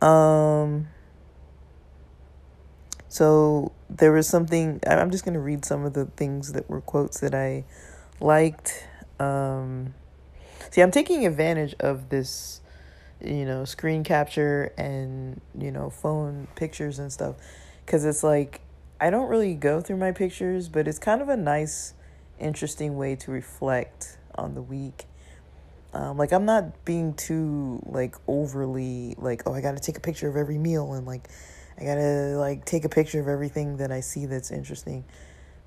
Um, so there was something, I'm just to read some of the things that were quotes that I liked. Um, see, I'm taking advantage of this, you know, screen capture and, you know, phone pictures and stuff. Because it's like, I don't really go through my pictures, but it's kind of a nice, interesting way to reflect on the week. Um, like I'm not being too like overly like oh I got to take a picture of every meal and like I got to like take a picture of everything that I see that's interesting.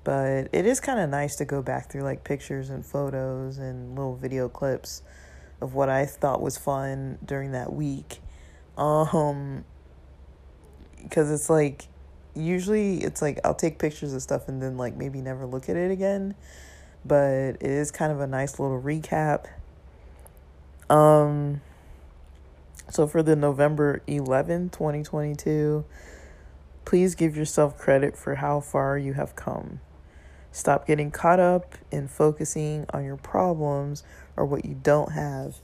But it is kind of nice to go back through like pictures and photos and little video clips of what I thought was fun during that week. Um cuz it's like usually it's like I'll take pictures of stuff and then like maybe never look at it again. But it is kind of a nice little recap. Um so for the November 11, 2022, please give yourself credit for how far you have come. Stop getting caught up in focusing on your problems or what you don't have.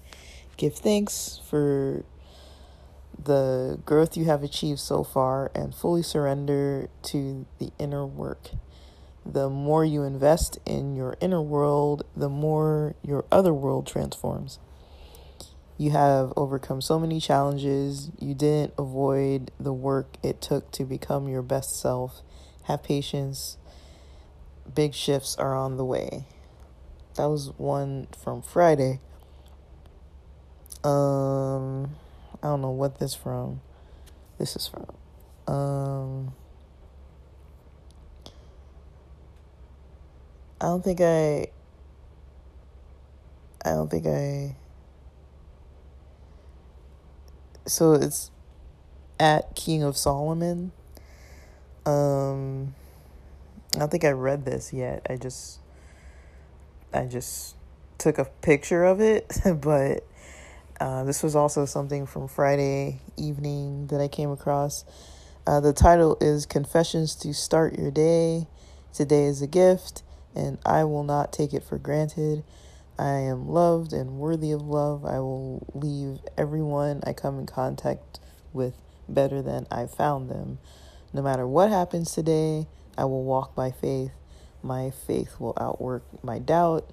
Give thanks for the growth you have achieved so far and fully surrender to the inner work. The more you invest in your inner world, the more your other world transforms. You have overcome so many challenges. You didn't avoid the work it took to become your best self. Have patience. Big shifts are on the way. That was one from Friday. Um, I don't know what this from. This is from. Um, I don't think I. I don't think I so it's at King of Solomon. Um, I don't think I read this yet. I just, I just took a picture of it, [laughs] but uh, this was also something from Friday evening that I came across. Uh, the title is Confessions to Start Your Day. Today is a gift, and I will not take it for granted. I am loved and worthy of love. I will leave everyone I come in contact with better than I found them. No matter what happens today, I will walk by faith. My faith will outwork my doubt.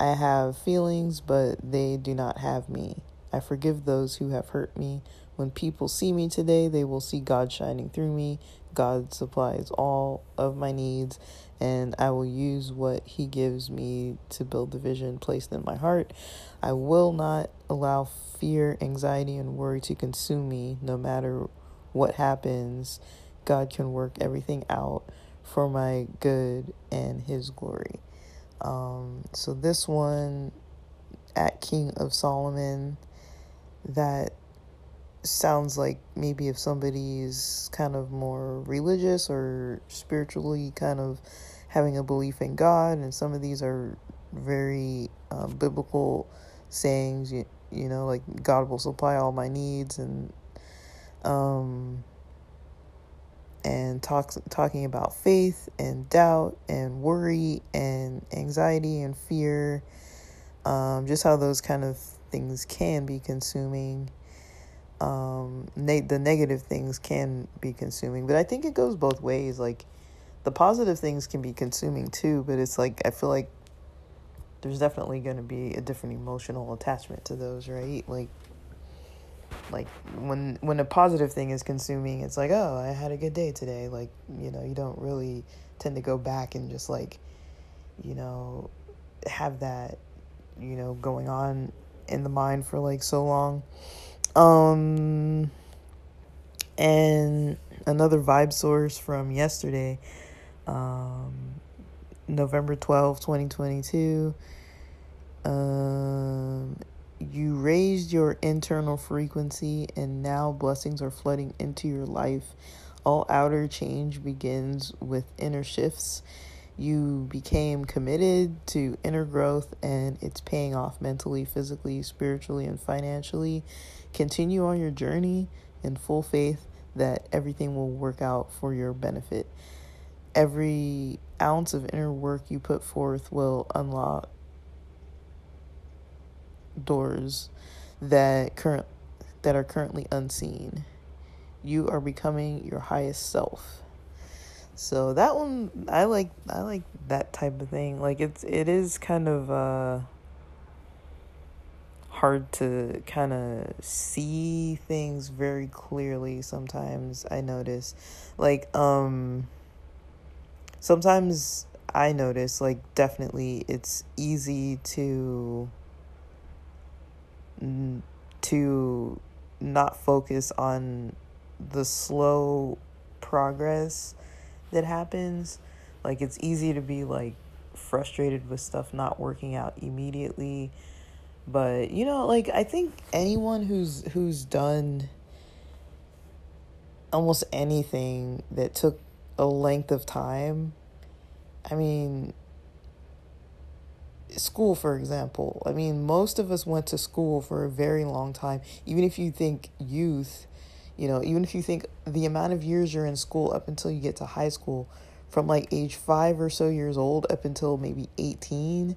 I have feelings, but they do not have me. I forgive those who have hurt me. When people see me today, they will see God shining through me. God supplies all of my needs, and I will use what He gives me to build the vision placed in my heart. I will not allow fear, anxiety, and worry to consume me no matter what happens. God can work everything out for my good and His glory. Um, so, this one at King of Solomon that sounds like maybe if somebody's kind of more religious or spiritually kind of having a belief in God, and some of these are very um, biblical sayings. You, you know, like God will supply all my needs, and um, and talks talking about faith and doubt and worry and anxiety and fear. Um, just how those kind of things can be consuming. Um, ne- the negative things can be consuming, but I think it goes both ways. Like the positive things can be consuming too, but it's like I feel like there's definitely going to be a different emotional attachment to those, right? Like like when when a positive thing is consuming, it's like, "Oh, I had a good day today." Like, you know, you don't really tend to go back and just like you know, have that you know going on in the mind for like so long. Um and another Vybe Source from yesterday um, November 12, 2022. Um, you raised your internal frequency, and now blessings are flooding into your life. All outer change begins with inner shifts. You became committed to inner growth, and it's paying off mentally, physically, spiritually, and financially. Continue on your journey in full faith that everything will work out for your benefit every ounce of inner work you put forth will unlock doors that current that are currently unseen. you are becoming your highest self. So that one I like I like that type of thing. Like it's it is kind of uh hard to kind of see things very clearly sometimes I notice. Like um sometimes I notice like definitely it's easy to to not focus on the slow progress that happens. Like it's easy to be like frustrated with stuff not working out immediately. But you know, like I think anyone who's who's done almost anything that took a length of time, I mean, school for example. I mean, most of us went to school for a very long time. Even if you think youth, you know, even if you think the amount of years you're in school up until you get to high school, from like age five or so years old up until maybe 18,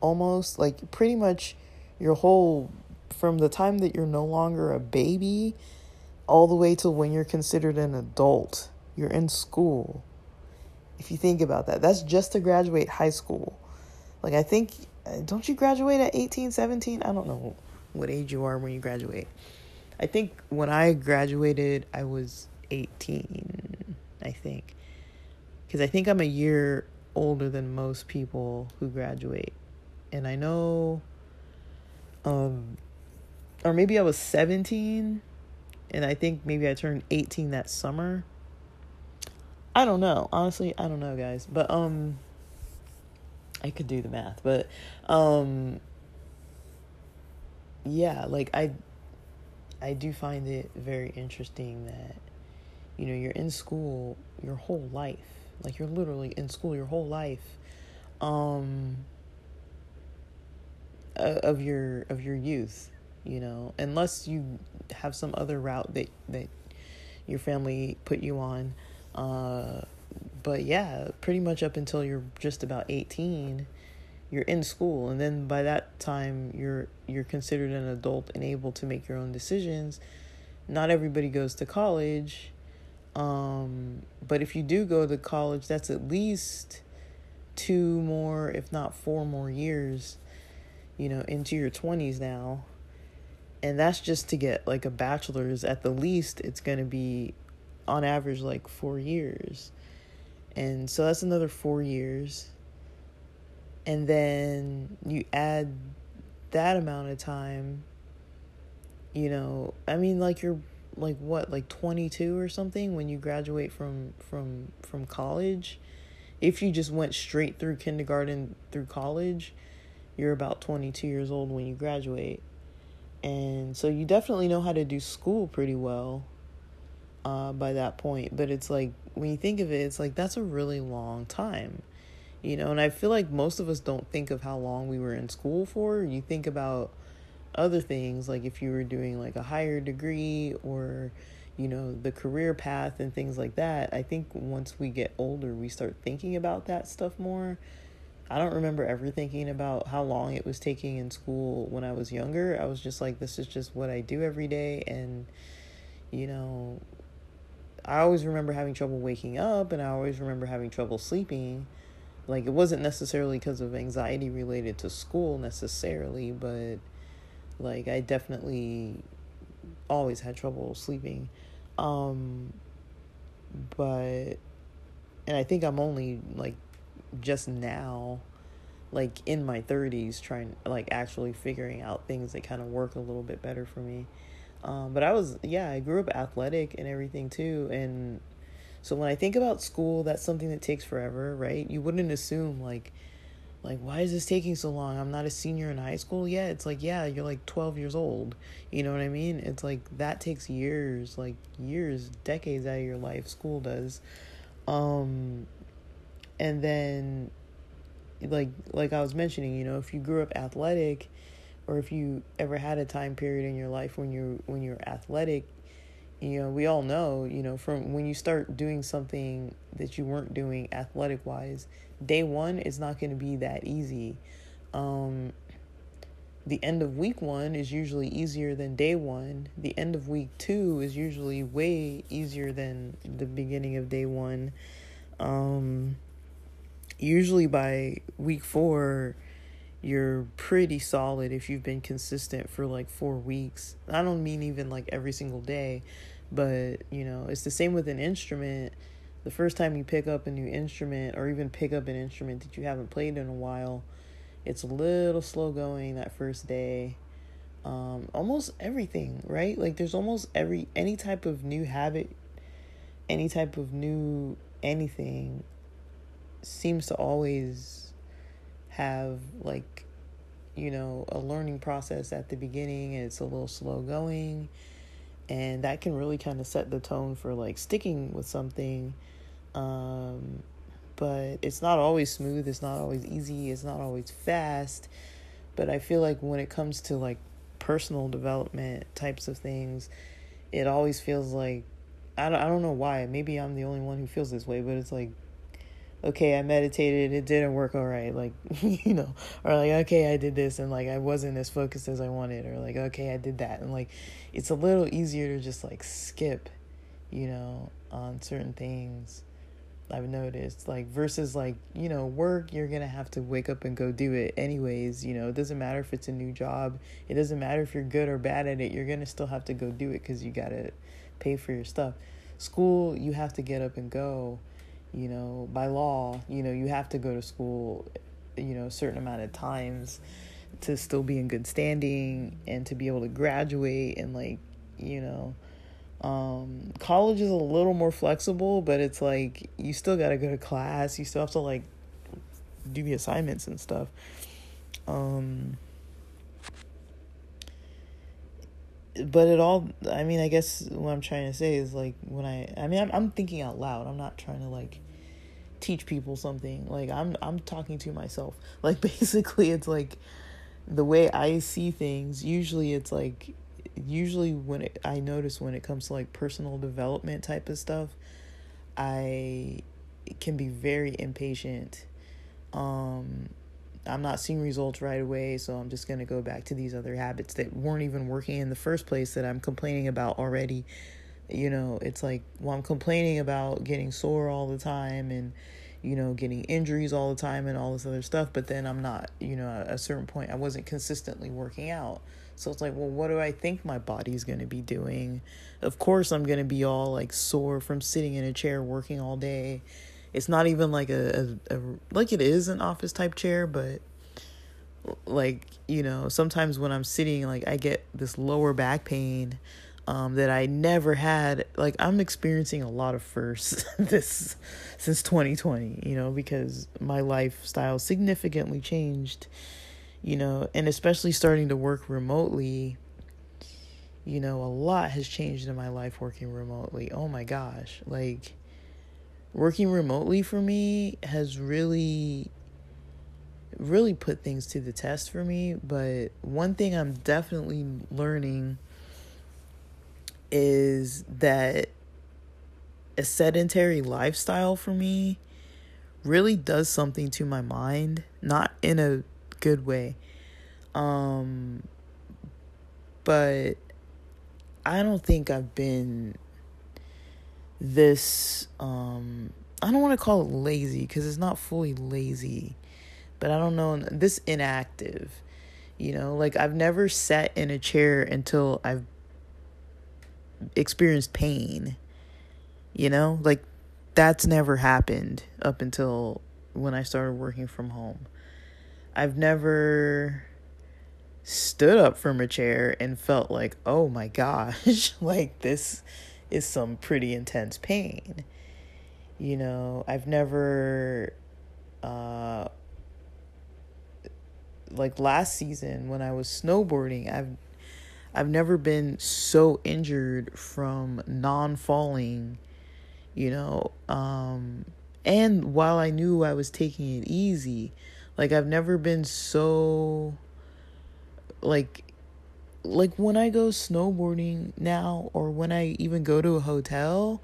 almost, like pretty much your whole, from the time that you're no longer a baby all the way till when you're considered an adult, you're in school. If you think about that, that's just to graduate high school. Like, I think, don't you graduate at 18, 17? I don't know what age you are when you graduate. I think when I graduated, I was 18, I think. Because I think I'm a year older than most people who graduate. And I know, um, or maybe I was 17, and I think maybe I turned 18 that summer. I don't know. Honestly, I don't know, guys. But, um, I could do the math, but, um, yeah, like I I do find it very interesting that, you know, you're in school your whole life. Like you're literally in school your whole life. Um of your of your youth, you know, unless you have some other route that that your family put you on. Uh but yeah, pretty much up until you're just about 18, you're in school and then by that time you're you're considered an adult and able to make your own decisions. Not everybody goes to college um, but if you do go to college that's at least two more if not four more years you know into your 20s now. And that's just to get like a bachelor's at the least it's going to be on average like 4 years and so that's another 4 years. And then you add that amount of time you know i mean like you're like what like 22 or something when you graduate from from from college? If you just went straight through kindergarten through college you're about 22 years old when you graduate. And so you definitely know how to do school pretty well uh, by that point. But it's like when you think of it it's like that's a really long time you know? And i feel like most of us don't think of how long we were in school for. You think about other things like if you were doing like a higher degree or you know the career path and things like that. I think once we get older we start thinking about that stuff more. I don't remember ever thinking about how long it was taking in school when i was younger. I was just like this is just what i do every day. And you know i always remember having trouble waking up and i always remember having trouble sleeping like it wasn't necessarily because of anxiety related to school necessarily, but like I definitely always had trouble sleeping. Um but and I think I'm only like just now like in my 30s trying like actually figuring out things that kind of work a little bit better for me. Um but I was yeah, I grew up athletic and everything too and so when I think about school, that's something that takes forever, right? You wouldn't assume like like why is this taking so long? I'm not a senior in high school yet. It's like, yeah, you're like 12 years old. You know what I mean? It's like that takes years, like years, decades out of your life school does. Um and then like like I was mentioning, you know, if you grew up athletic or if you ever had a time period in your life when you're when you're athletic, you know, we all know, you know, from when you start doing something that you weren't doing athletic wise, day one is not going to be that easy. Um, the end of week one is usually easier than day one. The end of week two is usually way easier than the beginning of day one. Um, usually by week four, you're pretty solid if you've been consistent for like four weeks. I don't mean even like every single day, but you know, it's the same with an instrument. The first time you pick up a new instrument or even pick up an instrument that you haven't played in a while, it's a little slow going that first day. Um, almost everything, right? Like there's almost every any type of new habit, any type of new anything seems to always have like you know a learning process at the beginning and it's a little slow going and that can really kind of set the tone for like sticking with something um but it's not always smooth, it's not always easy, it's not always fast. But I feel like when it comes to like personal development types of things, it always feels like I don't, I don't know why. Maybe I'm the only one who feels this way, but it's like okay, I meditated, it didn't work all right, like, [laughs] you know, or like, okay, I did this and like I wasn't as focused as I wanted, or like, okay, I did that. And like, it's a little easier to just like skip, you know, on certain things. I've noticed like versus like you know work you're gonna have to wake up and go do it anyways you know it doesn't matter if it's a new job it doesn't matter if you're good or bad at it you're gonna still have to go do it because you gotta pay for your stuff school you have to get up and go you know by law you know you have to go to school you know a certain amount of times to still be in good standing and to be able to graduate and like you know um, college is a little more flexible, but it's like you still got to go to class. You still have to like do the assignments and stuff. Um, but it all, I mean, I guess what I'm trying to say is like when I, I mean, I'm, I'm thinking out loud. I'm not trying to like teach people something. Like I'm, I'm talking to myself. [laughs] Like basically, it's like the way I see things. Usually, it's like usually when it, I notice when it comes to like personal development type of stuff, I can be very impatient. Um, I'm not seeing results right away, so I'm just going to go back to these other habits that weren't even working in the first place that I'm complaining about already. You know, it's like, well, I'm complaining about getting sore all the time and, you know, getting injuries all the time and all this other stuff, but then I'm not, you know, at a certain point, I wasn't consistently working out. So it's like, well, what do I think my body's going to be doing? Of course, I'm going to be all like sore from sitting in a chair working all day. It's not even like a, a, a like it is an office type chair, but like, you know, sometimes when I'm sitting, like I get this lower back pain um, that I never had. Like I'm experiencing a lot of firsts [laughs] this since 2020, you know, because my lifestyle significantly changed you know, and especially starting to work remotely, you know, a lot has changed in my life working remotely. Oh my gosh. Like, working remotely for me has really, really put things to the test for me. But one thing I'm definitely learning is that a sedentary lifestyle for me really does something to my mind, not in a good way. Um but I don't think I've been this um I don't want to call it lazy cuz it's not fully lazy. But I don't know this inactive. You know, like I've never sat in a chair until I've experienced pain. You know, like that's never happened up until when I started working from home. I've never stood up from a chair and felt like, oh my gosh, [laughs] like this is some pretty intense pain. You know, I've never, uh, like last season when I was snowboarding, I've, I've never been so injured from non falling, you know, um, and while I knew I was taking it easy, like I've never been so like like when I go snowboarding now or when I even go to a hotel,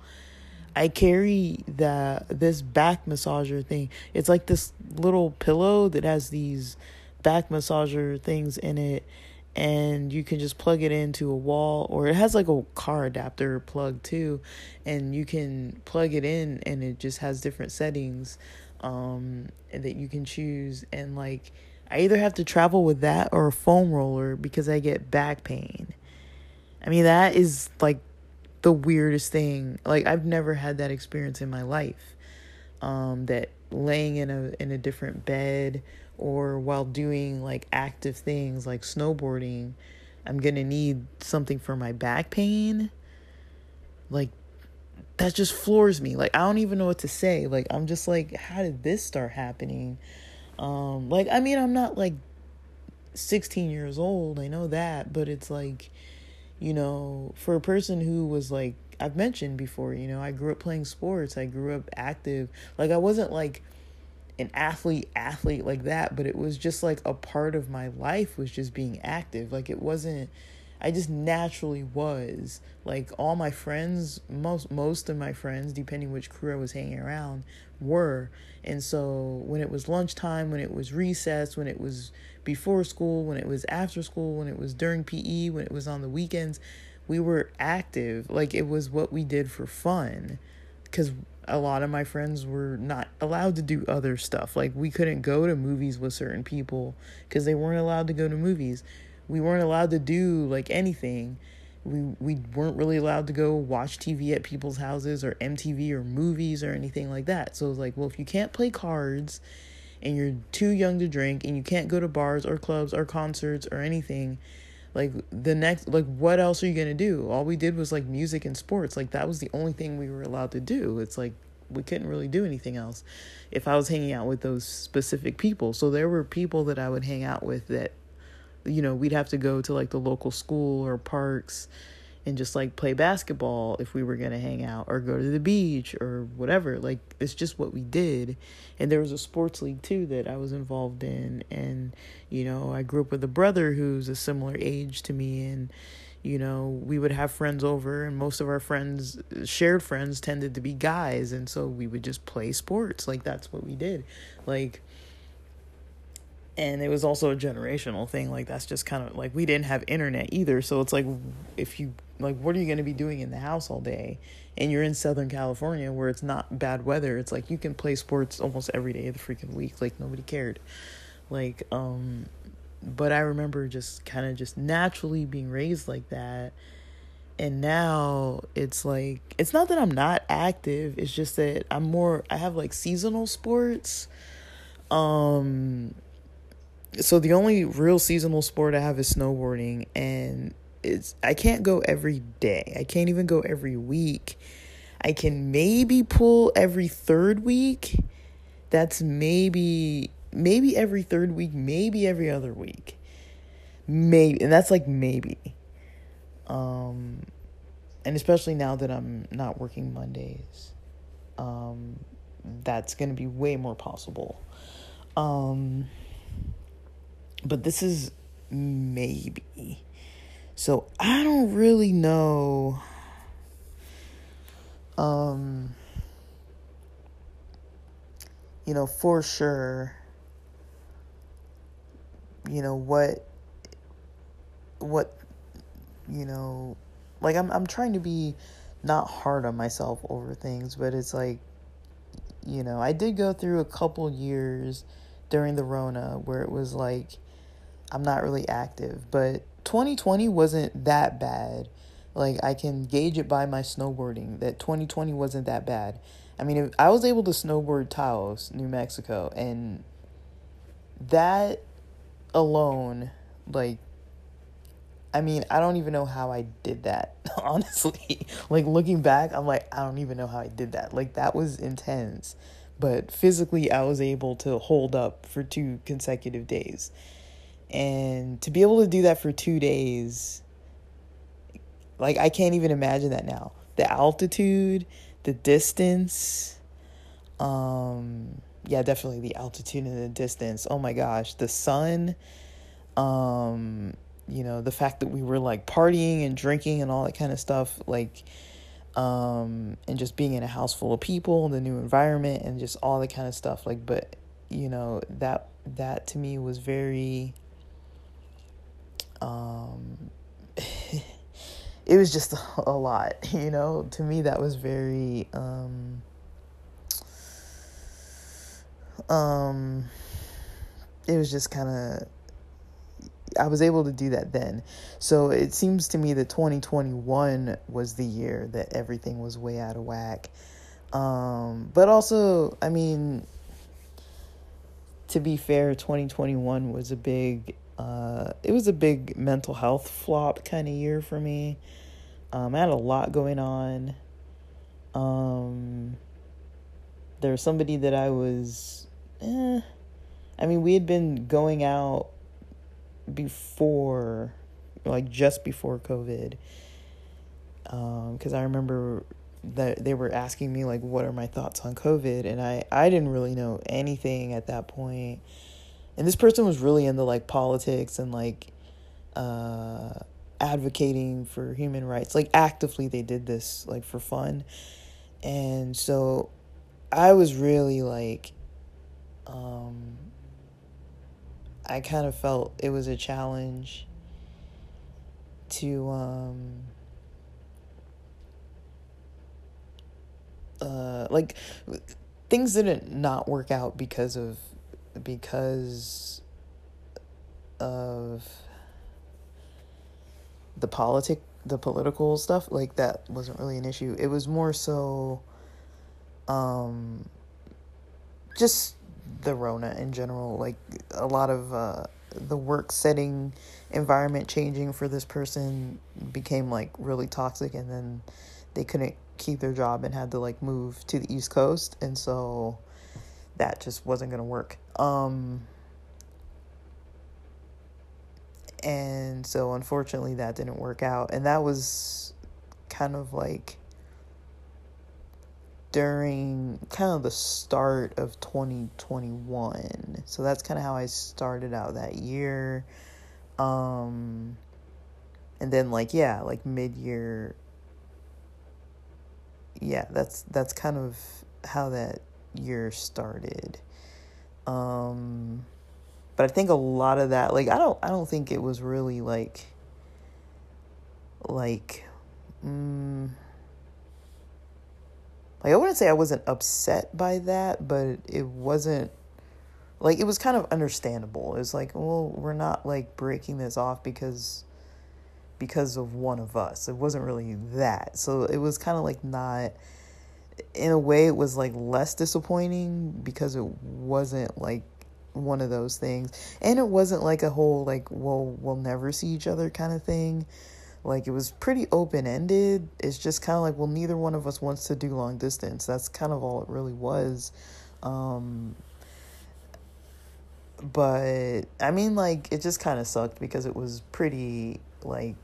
I carry that this back massager thing. It's like this little pillow that has these back massager things in it and you can just plug it into a wall or it has like a car adapter plug too and you can plug it in and it just has different settings um that you can choose and like I either have to travel with that or a foam roller because I get back pain. I mean that is like the weirdest thing. Like I've never had that experience in my life. Um that laying in a in a different bed or while doing like active things like snowboarding, I'm to need something for my back pain. Like that just floors me. Like I don't even know what to say. Like I'm just like how did this start happening? Um like I mean I'm not like 16 years old. I know that, but it's like you know, for a person who was like I've mentioned before, you know, I grew up playing sports. I grew up active. Like I wasn't like an athlete athlete like that but it was just like a part of my life was just being active like it wasn't I just naturally was like all my friends most most of my friends depending which crew I was hanging around were and so when it was lunchtime when it was recess when it was before school when it was after school when it was during PE when it was on the weekends we were active like it was what we did for fun cuz a lot of my friends were not allowed to do other stuff. Like we couldn't go to movies with certain people because they weren't allowed to go to movies. We weren't allowed to do like anything. We we weren't really allowed to go watch TV at people's houses or MTV or movies or anything like that. So it was like, well, if you can't play cards and you're too young to drink and you can't go to bars or clubs or concerts or anything, like the next like what else are you going to do? All we did was like music and sports. Like that was the only thing we were allowed to do. It's like we couldn't really do anything else if i was hanging out with those specific people. So there were people that i would hang out with that you know we'd have to go to like the local school or parks and just like play basketball if we were going to hang out or go to the beach or whatever. Like it's just what we did. And there was a sports league too that I was involved in and you know, I grew up with a brother who's a similar age to me and you know, we would have friends over and most of our friends shared friends tended to be guys and so we would just play sports. Like that's what we did. Like and it was also a generational thing like that's just kind of like we didn't have internet either so it's like if you like what are you going to be doing in the house all day? And you're in southern california where it's not bad weather it's like you can play sports almost every day of the freaking week like nobody cared. Like um but i remember just kind of just naturally being raised like that and now it's like it's not that i'm not active it's just that i'm more i have like seasonal sports um so the only real seasonal sport I have is snowboarding and it's I can't go every day. I can't even go every week. I can maybe pull every third week. That's maybe maybe every third week, maybe every other week. Maybe and that's like maybe. Um and especially now that I'm not working Mondays. Um that's going to be way more possible. Um but this is maybe. So I don't really know. Um, you know, for sure, you know, what, what, you know, like I'm, I'm trying to be not hard on myself over things, but it's like, you know, I did go through a couple years during the Rona where it was like, I'm not really active, but 2020 wasn't that bad. Like I can gauge it by my snowboarding that 2020 wasn't that bad. I mean, I was able to snowboard Taos, New Mexico, and that alone, like, I mean, I don't even know how I did that, [laughs] honestly. like, looking back, I'm like, I don't even know how I did that. Like, that was intense. But physically, I was able to hold up for two consecutive days. And to be able to do that for two days, like, I can't even imagine that now. The altitude, the distance, um, yeah, definitely the altitude and the distance. Oh my gosh, the sun, um, you know, the fact that we were like partying and drinking and all that kind of stuff, like, um, and just being in a house full of people, the new environment, and just all that kind of stuff. Like, but you know that that to me was very um [laughs] it was just a lot, [laughs] you know. To me that was very um um it was just kind of I was able to do that then. So it seems to me that 2021 was the year that everything was way out of whack. Um, but also, I mean, to be fair, 2021 was a big, uh, it was a big mental health flop kind of year for me. Um, I had a lot going on. Um, there was somebody that I was, eh, I mean, we had been going out before, like just before COVID. Because um, I remember that they were asking me like, what are my thoughts on COVID, and I I didn't really know anything at that point. And this person was really into like politics and like uh, advocating for human rights. Like actively, they did this like for fun, and so I was really like um, I kind of felt it was a challenge to um uh like things didn't not work out because of because of the politic the political stuff like that wasn't really an issue. It was more so um just the Rona in general, like a lot of uh, the work setting environment changing for this person became like really toxic, and then they couldn't keep their job and had to like move to the East Coast, and so that just wasn't gonna work. Um, and so unfortunately that didn't work out, and that was kind of like during kind of the start of 2021. So that's kind of how I started out that year. Um and then like yeah, like mid-year yeah, that's that's kind of how that year started. Um but I think a lot of that like I don't I don't think it was really like like mm, like I wouldn't say I wasn't upset by that, but it wasn't like it was kind of understandable. It was like, well, we're not like breaking this off because because of one of us. It wasn't really that. So it was kind of like not in a way it was like less disappointing because it wasn't like one of those things. And it wasn't like a whole like, well, we'll never see each other kind of thing. Like it was pretty open ended. It's just kind of like, well, neither one of us wants to do long distance. That's kind of all it really was. Um, but I mean, like it just kind of sucked because it was pretty like,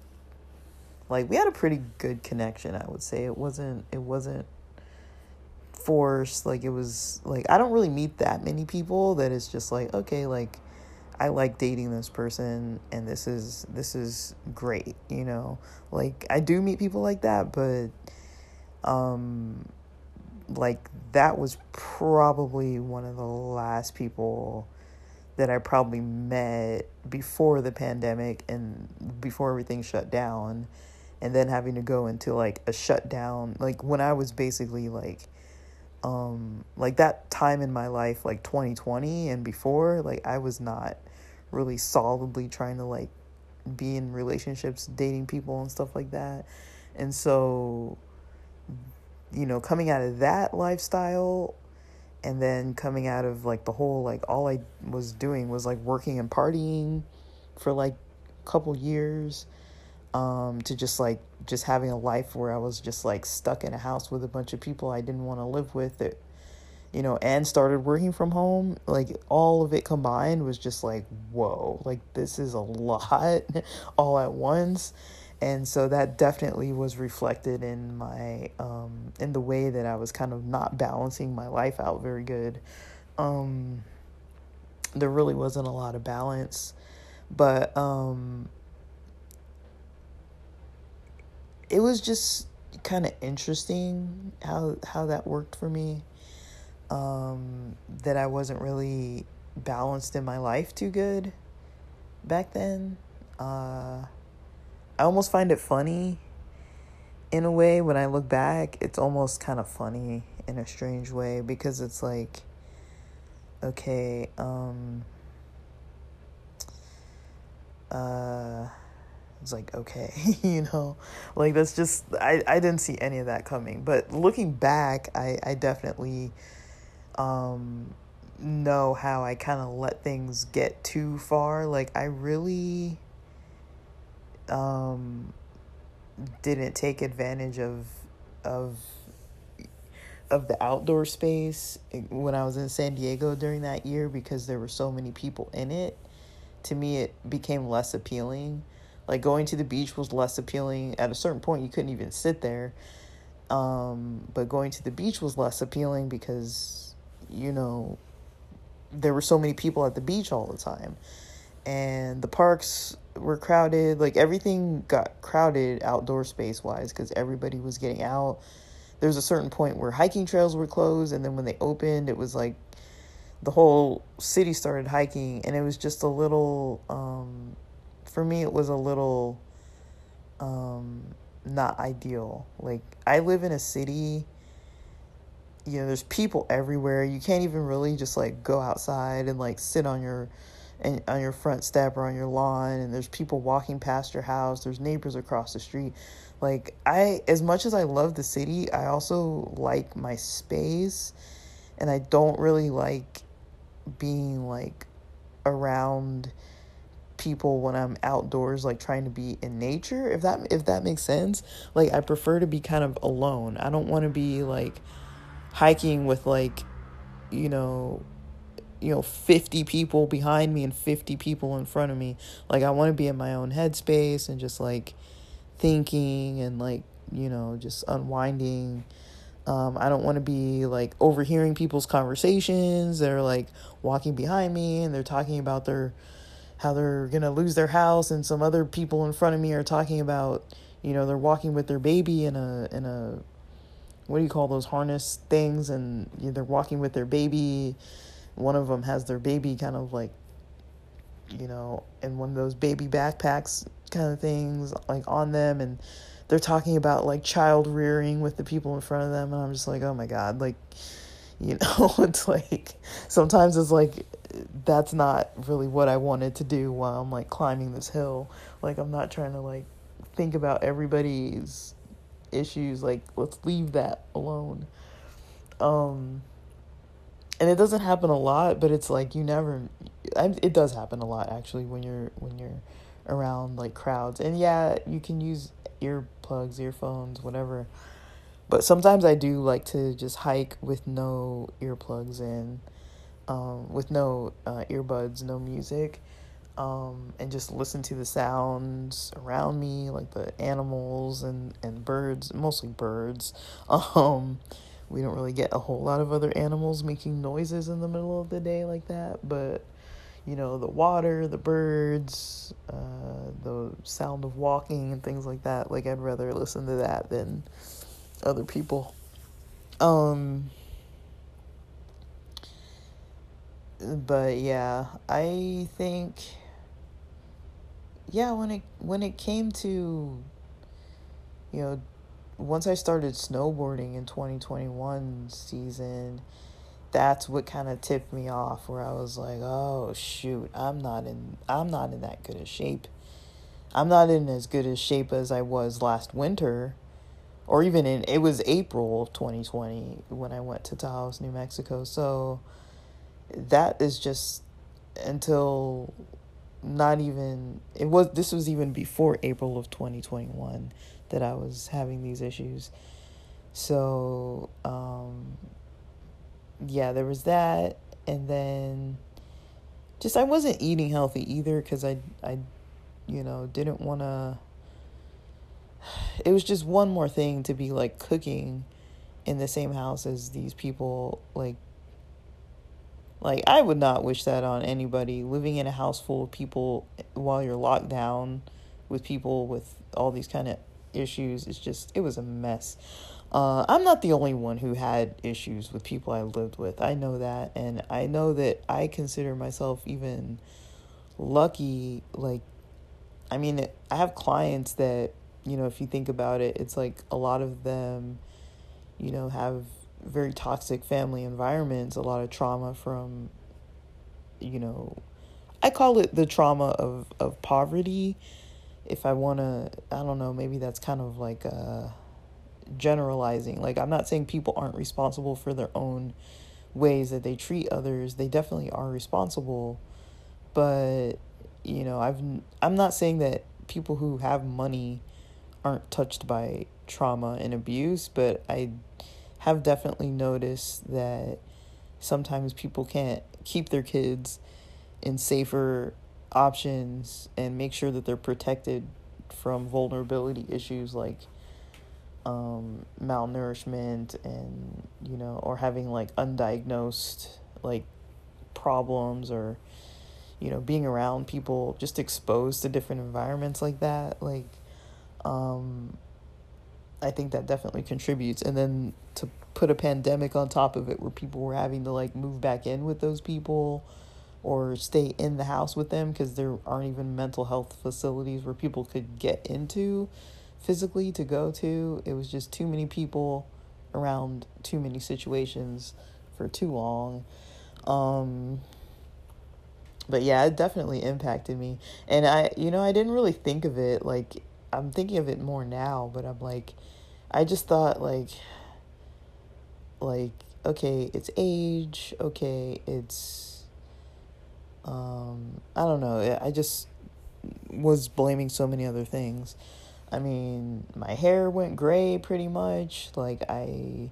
like we had a pretty good connection. I would say it wasn't. It wasn't forced. Like it was like I don't really meet that many people that it's just like okay, like I like dating this person and this is this is great, you know. Like I do meet people like that, but um like that was probably one of the last people that I probably met before the pandemic and before everything shut down and then having to go into like a shutdown like when I was basically like um like that time in my life like 2020 and before like I was not really solidly trying to like be in relationships, dating people and stuff like that. And so, you know, coming out of that lifestyle and then coming out of like the whole like all I was doing was like working and partying for like a couple years um to just like just having a life where I was just like stuck in a house with a bunch of people I didn't want to live with that you know, and started working from home, like all of it combined was just like, whoa, like this is a lot [laughs] all at once. And so that definitely was reflected in my um in the way that I was kind of not balancing my life out very good. Um there really wasn't a lot of balance, but um it was just kind of interesting how how that worked for me um, that I wasn't really balanced in my life too good back then. Uh, I almost find it funny in a way when I look back. It's almost kind of funny in a strange way because it's like, okay, um, uh, like okay [laughs] you know like that's just i i didn't see any of that coming. But looking back i i definitely um know how i kind of let things get too far. Like i really um didn't take advantage of of of the outdoor space when I was in San Diego during that year because there were so many people in it. To me, it became less appealing like going to the beach was less appealing. At a certain point, you couldn't even sit there. Um, but going to the beach was less appealing because, you know, there were so many people at the beach all the time. And the parks were crowded. Like everything got crowded outdoor space wise because everybody was getting out. There was a certain point where hiking trails were closed. And then when they opened, it was like the whole city started hiking. And it was just a little. Um, for me it was a little um not ideal. Like I live in a city you know, there's people everywhere. You can't even really just like go outside and like sit on your and on your front step or on your lawn and there's people walking past your house. There's neighbors across the street. Like I as much as I love the city, I also like my space and I don't really like being like around people when I'm outdoors like trying to be in nature if that if that makes sense like I prefer to be kind of alone. I don't want to be like hiking with like you know you know 50 people behind me and 50 people in front of me. Like I want to be in my own headspace and just like thinking and like you know just unwinding. Um, I don't want to be like overhearing people's conversations. They're like walking behind me and they're talking about their how they're going to lose their house and some other people in front of me are talking about you know they're walking with their baby in a in a what do you call those harness things? And you know, they're walking with their baby. One of them has their baby kind of like you know in one of those baby backpacks kind of things like on them. And they're talking about like child rearing with the people in front of them. And i'm just like oh my god like you know [laughs] it's like sometimes it's like that's not really what I wanted to do while I'm like climbing this hill. Like I'm not trying to like think about everybody's issues. Like let's leave that alone. Um and it doesn't happen a lot, but it's like you never it does happen a lot actually when you're when you're around like crowds. And yeah, you can use earplugs, earphones, whatever. But sometimes I do like to just hike with no earplugs in um, with no uh, earbuds, no music, um, and just listen to the sounds around me, like the animals and, and birds, mostly birds. [laughs] Um, we don't really get a whole lot of other animals making noises in the middle of the day like that, but you know, the water, the birds, uh, the sound of walking and things like that. Like, I'd rather listen to that than other people. Um, but yeah, I think yeah, when it when it came to you know once I started snowboarding in 2021 season, that's what kind of tipped me off where I was like, "Oh shoot, I'm not in I'm not in that good a shape. I'm not in as good a shape as I was last winter." Or even in it was April 2020 when I went to Taos, New Mexico. So that is just until not even it was this was even before April of 2021 that I was having these issues. So um yeah, there was that and then just I wasn't eating healthy either cuz I I you know, didn't want to it was just one more thing to be like cooking in the same house as these people like like, I would not wish that on anybody. Living in a house full of people while you're locked down with people with all these kind of issues, it's just, it was a mess. Uh, I'm not the only one who had issues with people I lived with. I know that. And I know that I consider myself even lucky. Like, I mean, I have clients that, you know, if you think about it, it's like a lot of them, you know, have very toxic family environments, a lot of trauma from, you know, I call it the trauma of, of poverty. If I want to, I don't know, maybe that's kind of like a generalizing. Like, I'm not saying people aren't responsible for their own ways that they treat others. They definitely are responsible. But, you know, I've, I'm not saying that people who have money aren't touched by trauma and abuse, but I have definitely noticed that sometimes people can't keep their kids in safer options and make sure that they're protected from vulnerability issues like um, malnourishment and you know or having like undiagnosed like problems or you know being around people just exposed to different environments like that like um I think that definitely contributes. And then to put a pandemic on top of it where people were having to like move back in with those people or stay in the house with them because there aren't even mental health facilities where people could get into physically to go to. It was just too many people around too many situations for too long. Um, but yeah, it definitely impacted me. And I, you know, I didn't really think of it like I'm thinking of it more now, but I'm like, I just thought like, like okay, it's age, okay, it's, um, I don't know. I just was blaming so many other things. I mean, my hair went gray pretty much. Like I,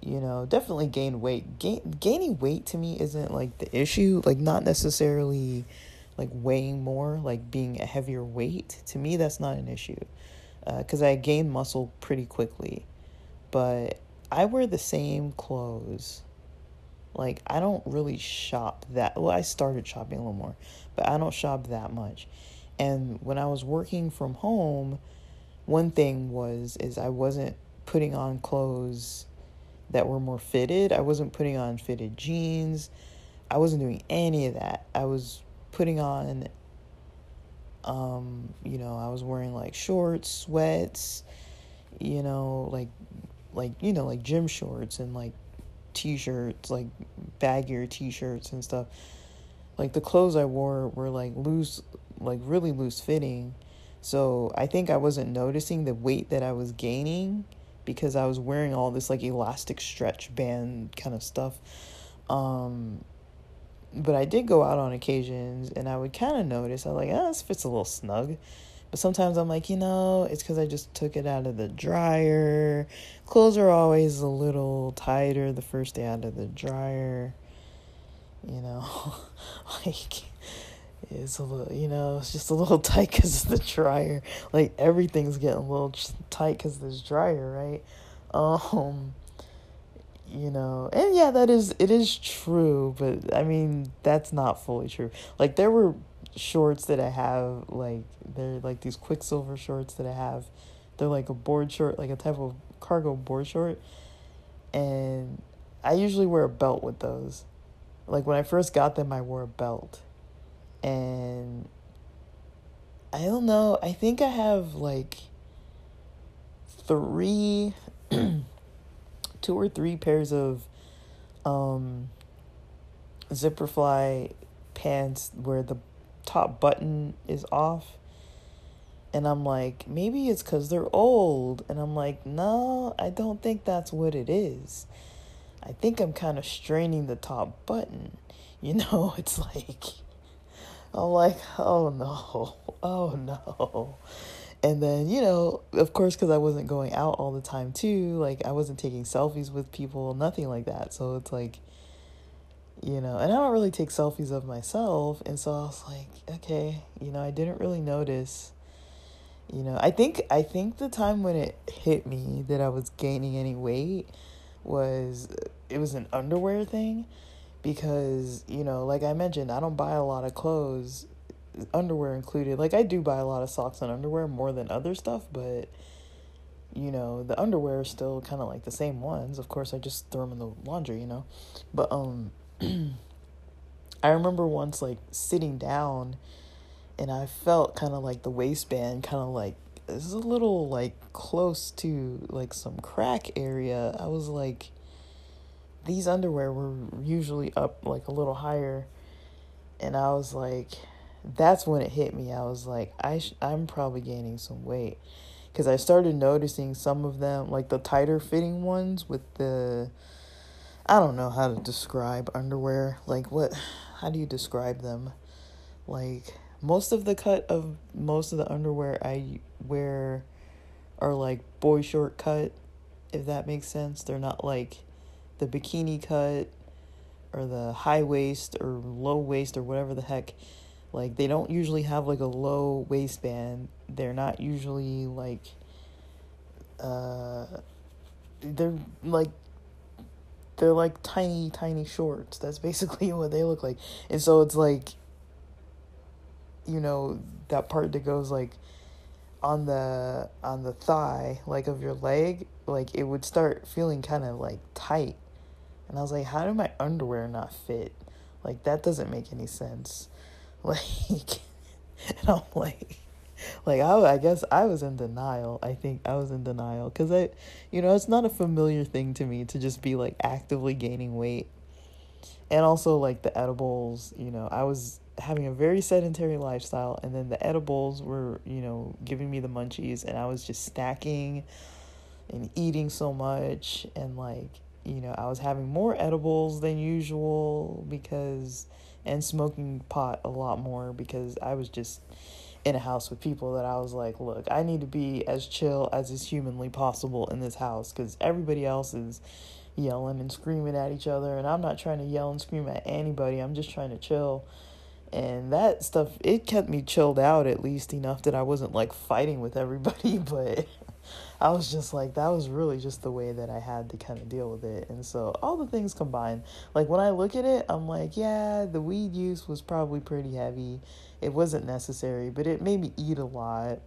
you know, definitely gained weight. Gain, gaining weight to me isn't like the issue. Like not necessarily like weighing more, like being a heavier weight, to me, that's not an issue. Because uh, I gain muscle pretty quickly. But I wear the same clothes. Like, I don't really shop that. Well, I started shopping a little more, but I don't shop that much. And when I was working from home, one thing was is I wasn't putting on clothes that were more fitted. I wasn't putting on fitted jeans. I wasn't doing any of that. I was putting on um you know i was wearing like shorts sweats you know like like you know like gym shorts and like t-shirts like baggier t-shirts and stuff. Like the clothes i wore were like loose like really loose fitting. So i think i wasn't noticing the weight that i was gaining because i was wearing all this like elastic stretch band kind of stuff. Um but I did go out on occasions and I would kind of notice, I was like, oh, this fits a little snug. But sometimes I'm like, you know, it's because I just took it out of the dryer. Clothes are always a little tighter the first day out of the dryer. You know, [laughs] like it's a little, you know, it's just a little [laughs] tight because of the dryer. Like everything's getting a little tight because this dryer, right? Um, you know and yeah that is it is true but i mean that's not fully true. Like there were shorts that i have like they're like these Quiksilver shorts that i have. They're like a board short like a type of cargo board short and i usually wear a belt with those. Like when i first got them i wore a belt and i don't know i think i have like three [clears throat] two or three pairs of um, zipper fly pants where the top button is off. And I'm like, maybe it's because they're old. And I'm like, no, I don't think that's what it is. I think I'm kind of straining the top button. [laughs] You know, it's like, I'm like, oh no, oh no. And then, you know, of course, because I wasn't going out all the time too, like I wasn't taking selfies with people, nothing like that. So it's like, you know, and I don't really take selfies of myself. And so I was like, okay, you know, I didn't really notice. You know, I think I think the time when it hit me that I was gaining any weight was it was an underwear thing because, you know, like I mentioned, I don't buy a lot of clothes underwear included. Like I do buy a lot of socks and underwear more than other stuff, but you know, the underwear is still kind of like the same ones. Of course, I just throw them in the laundry, you know. But um [clears throat] I remember once like sitting down and I felt kind of like the waistband kind of like this is a little like close to like some crack area. I was like these underwear were usually up like a little higher and I was like that's when it hit me. I was like I sh- I'm probably gaining some weight cuz I started noticing some of them like the tighter fitting ones with the I don't know how to describe underwear. Like what how do you describe them? Like most of the cut of most of the underwear I wear are like boy short cut, if that makes sense. They're not like the bikini cut or the high waist or low waist or whatever the heck. Like they don't usually have like a low waistband. They're not usually like uh they're like they're like tiny tiny shorts. That's basically [laughs] what they look like. And so it's like you know that part that goes like on the on the thigh like of your leg like it would start feeling kind of like tight and i was like how do my underwear not fit like that doesn't make any sense [laughs] like and i'm like like I, I guess i was in denial. I think i was in denial. Because i you know it's not a familiar thing to me to just be like actively gaining weight. And also like the edibles you know i was having a very sedentary lifestyle and then the edibles were you know giving me the munchies and i was just snacking and eating so much. And like you know i was having more edibles than usual because and smoking pot a lot more because i was just in a house with people that i was like look i need to be as chill as is humanly possible in this house because everybody else is yelling and screaming at each other and i'm not trying to yell and scream at anybody. I'm just trying to chill. And that stuff it kept me chilled out at least enough that I wasn't like fighting with everybody [laughs] but I was just like that was really just the way that I had to kind of deal with it. And so all the things combined like when I look at it I'm like yeah the weed use was probably pretty heavy. It wasn't necessary but it made me eat a lot.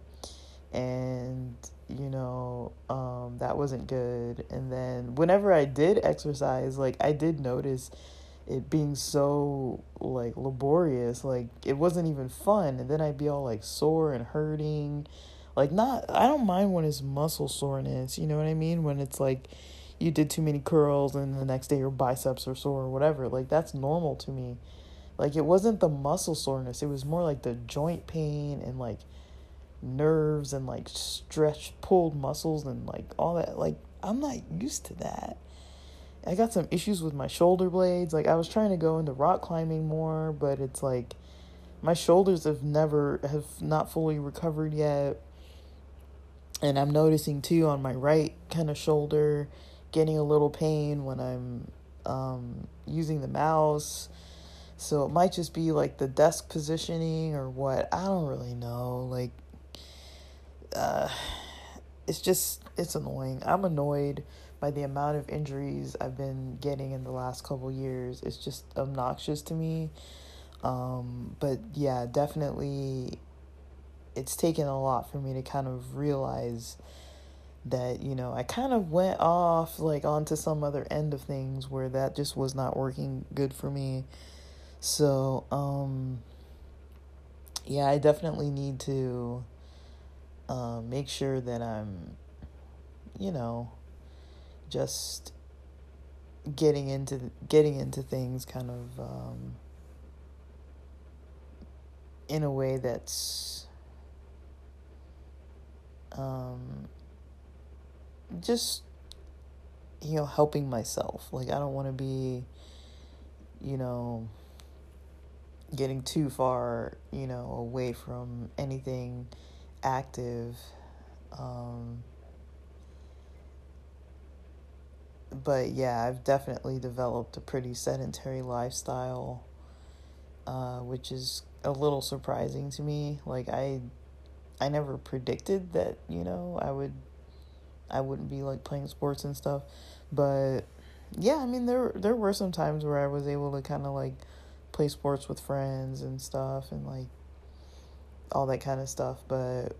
And you know um that wasn't good. And then whenever I did exercise like I did notice it being so like laborious like it wasn't even fun. And then i'd be all like sore and hurting like not i don't mind when it's muscle soreness you know what i mean? When it's like you did too many curls and the next day your biceps are sore or whatever. Like that's normal to me. Like it wasn't the muscle soreness. It was more like the joint pain and like nerves and like stretched pulled muscles and like all that. Like i'm not used to that. I got some issues with my shoulder blades. Like I was trying to go into rock climbing more, but it's like my shoulders have never have not fully recovered yet. And I'm noticing too on my right kind of shoulder getting a little pain when I'm um, using the mouse. So it might just be like the desk positioning or what. I don't really know. Like uh it's just it's annoying. I'm annoyed by the amount of injuries I've been getting in the last couple years. It's just obnoxious to me. Um, but yeah, definitely it's taken a lot for me to kind of realize that, you know, I kind of went off like onto some other end of things where that just was not working good for me. So, um yeah, I definitely need to um, make sure that I'm, you know, just getting into getting into things kind of um, in a way that's um, just you know helping myself like i don't want to be you know getting too far you know away from anything active um, but yeah, I've definitely developed a pretty sedentary lifestyle, uh, which is a little surprising to me. Like I, I never predicted that you know I would, I wouldn't be like playing sports and stuff, but yeah, I mean there there were some times where I was able to kind of like play sports with friends and stuff and like all that kind of stuff, but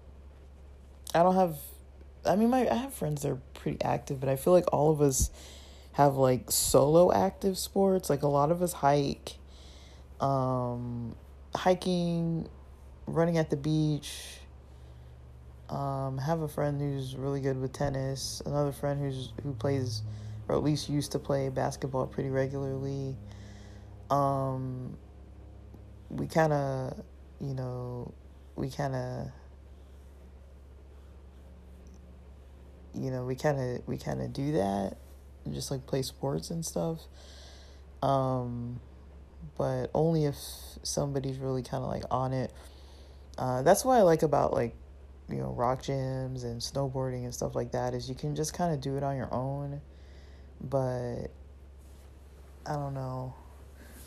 I don't have I mean, my I have friends that are pretty active, but I feel like all of us have like solo active sports. Like a lot of us hike, um, hiking, running at the beach. Um, have a friend who's really good with tennis. Another friend who's who plays, or at least used to play basketball pretty regularly. Um, we kind of, you know, we kind of you know we kind of we kind of do that just like play sports and stuff um but only if somebody's really kind of like on it uh that's what i like about like you know rock gyms and snowboarding and stuff like that is you can just kind of do it on your own but i don't know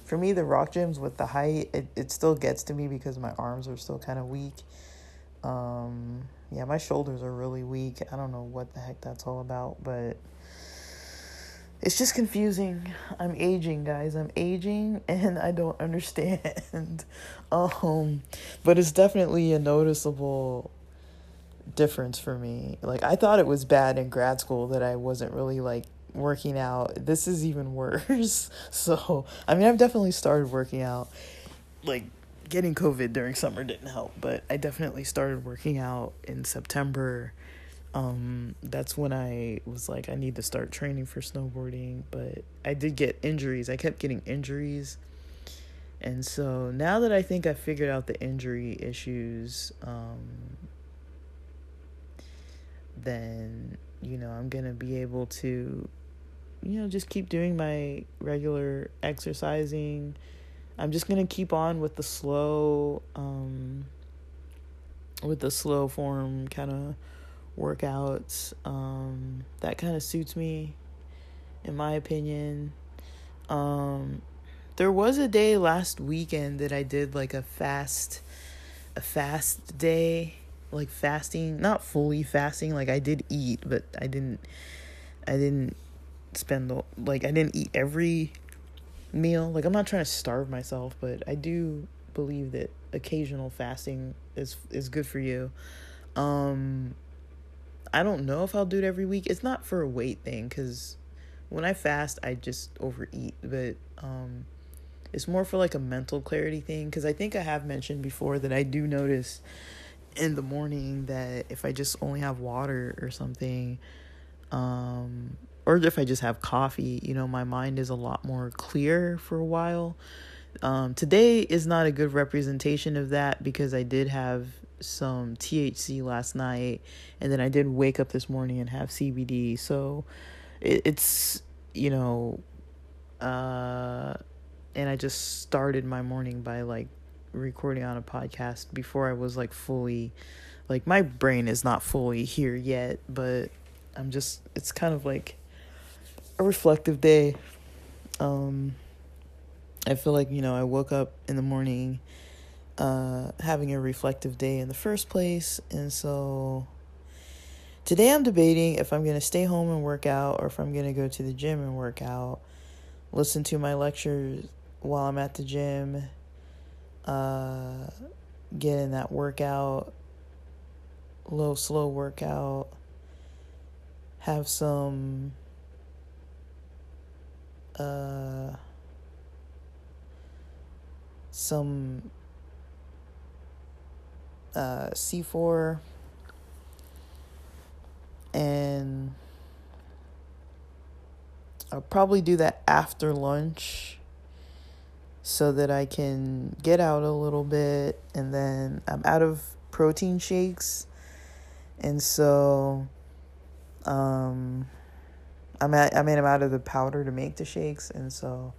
for me the rock gyms with the height it, it still gets to me because my arms are still kind of weak um yeah, my shoulders are really weak. I don't know what the heck that's all about, but it's just confusing. I'm aging, guys. I'm aging [laughs] and I don't [laughs] understand. [laughs] um but it's definitely a noticeable difference for me. Like I thought it was bad in grad school that I wasn't really like working out. This is even [laughs] worse. So, I mean, I've definitely started working out like getting COVID during summer didn't help, but I definitely started working out in September. Um, that's when I was like, I need to start training for snowboarding, but I did get injuries. I kept getting injuries. And so now that I think I figured out the injury issues, um, then, you know, I'm going to be able to, you know, just keep doing my regular exercising I'm just gonna keep on with the slow, um, with the slow form kind of workouts. Um, that kind of suits me, in my opinion. Um, there was a day last weekend that I did like a fast, a fast day, like fasting, not fully fasting. Like I did eat, but I didn't, I didn't spend the like I didn't eat every meal. Like I'm not trying to starve myself, but I do believe that occasional fasting is is good for you. Um I don't know if I'll do it every week. It's not for a weight thing cuz when I fast, I just overeat, but um it's more for like a mental clarity thing cuz I think I have mentioned before that I do notice in the morning that if I just only have water or something um or if I just have coffee, you know, my mind is a lot more clear for a while. Um, today is not a good representation of that because I did have some THC last night and then I did wake up this morning and have CBD. So it, it's, you know, uh, and I just started my morning by like recording on a podcast before I was like fully, like, my brain is not fully here yet, but I'm just, it's kind of like, a reflective day. Um, I feel like, you know, I woke up in the morning uh, having a reflective day in the first place. And so today I'm debating if I'm going to stay home and work out or if I'm going to go to the gym and work out, listen to my lectures while I'm at the gym, uh, get in that workout, low, slow workout, have some uh, some uh, C4 and I'll probably do that after lunch so that I can get out a little bit and then I'm out of protein shakes and so um I'm at, I mean, I'm out of the powder to make the shakes, and so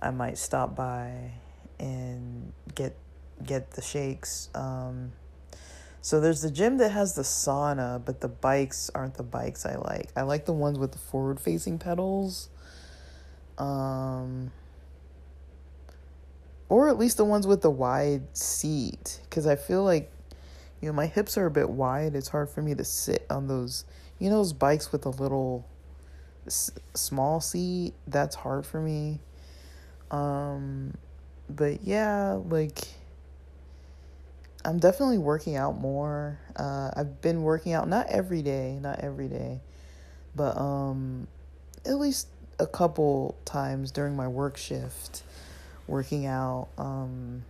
I might stop by and get get the shakes. Um, so there's the gym that has the sauna, but the bikes aren't the bikes I like. I like the ones with the forward facing pedals. Um, or at least the ones with the wide seat because I feel like you know my hips are a bit wide. It's hard for me to sit on those you know those bikes with a little small seat that's hard for me um but yeah like I'm definitely working out more. Uh, I've been working out not every day, not every day, but um, at least a couple times during my work shift, working out. Um,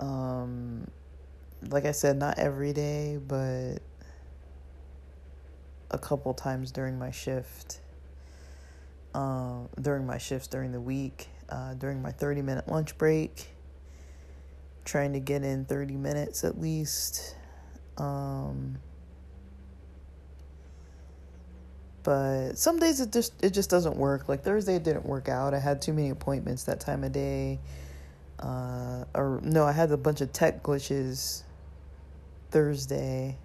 um, like I said, not every day, but a couple times during my shift. Um, during my shifts during the week, uh, during my 30 minute lunch break, trying to get in 30 minutes at least. Um, but some days it just it just doesn't work. Like Thursday, it didn't work out. I had too many appointments that time of day. Uh, or no, I had a bunch of tech glitches Thursday.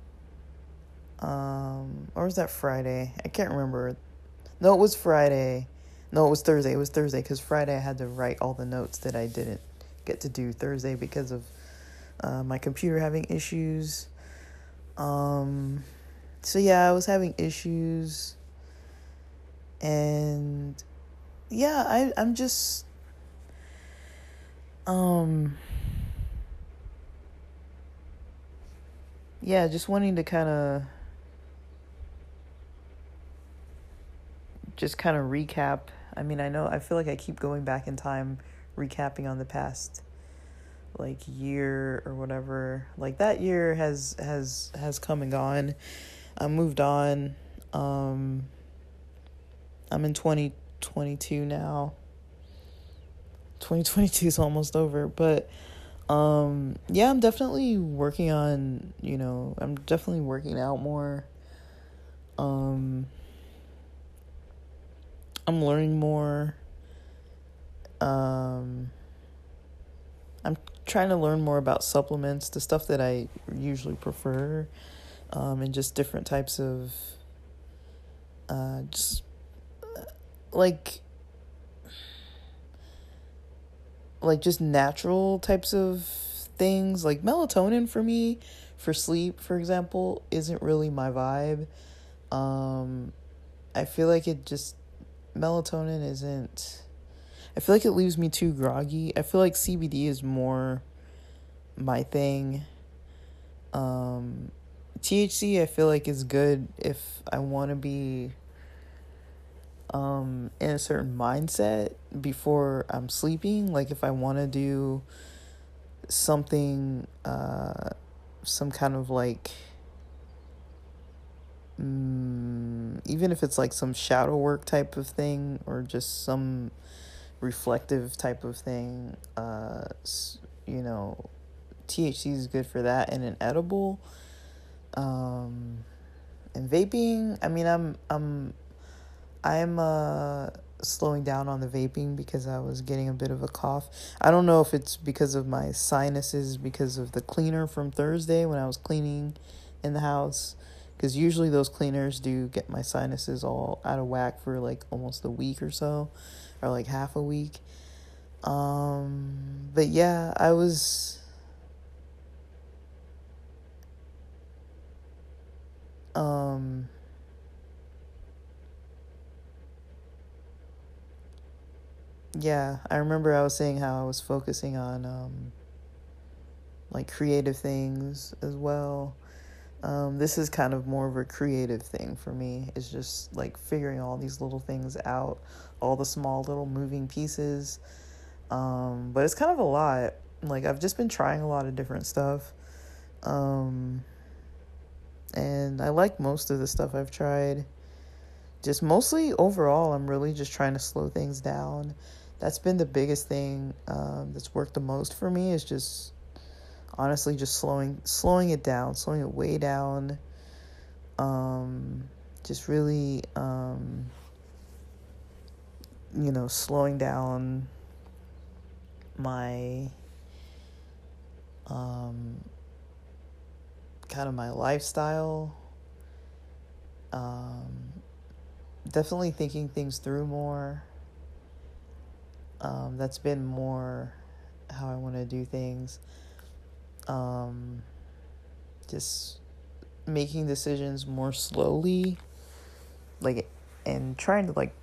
Um, or was that Friday? I can't remember. No, it was Friday. No, it was Thursday. It was Thursday because Friday I had to write all the notes that I didn't get to do Thursday because of uh, my computer having issues. Um, so yeah, I was having issues, and yeah, I I'm just um yeah, just wanting to kind of just kind of recap. I mean, I know I feel like I keep going back in time recapping on the past like year or whatever. Like that year has has has come and gone. I moved on. Um I'm in 2022 now. 2022 is almost over, but um yeah, I'm definitely working on, you know, I'm definitely working out more. Um I'm learning more. Um I'm trying to learn more about supplements, the stuff that I usually prefer, um, and just different types of, uh, just like like just natural types of things. Like melatonin for me for sleep for example isn't really my vibe. Um i feel like it just melatonin isn't i feel like it leaves me too groggy. I feel like cbd is more my thing. Um thc i feel like is good if i want to be um, in a certain mindset before I'm sleeping. Like if I want to do something, uh, some kind of like, um, even if it's like some shadow work type of thing or just some reflective type of thing, uh, you know, THC is good for that and an edible. Um, and vaping, I mean, I'm, I'm, I'm uh slowing down on the vaping because I was getting a bit of a cough. I don't know if it's because of my sinuses because of the cleaner from Thursday when I was cleaning in the house because usually those cleaners do get my sinuses all out of whack for like almost a week or so or like half a week. Um but yeah, I was um yeah, I remember I was saying how I was focusing on um, like creative things as well. Um, this is kind of more of a creative thing for me. It's just like figuring all these little things out, all the small little moving pieces. Um, but it's kind of a lot. Like I've just been trying a lot of different stuff. Um, and I like most of the stuff I've tried. Just mostly overall, I'm really just trying to slow things down that's been the biggest thing um, that's worked the most for me is just honestly just slowing slowing it down slowing it way down. Um, just really um, you know slowing down my um, kind of my lifestyle. Um, definitely thinking things through more um, that's been more how I want to do things. Um, just making decisions more slowly, like, and trying to like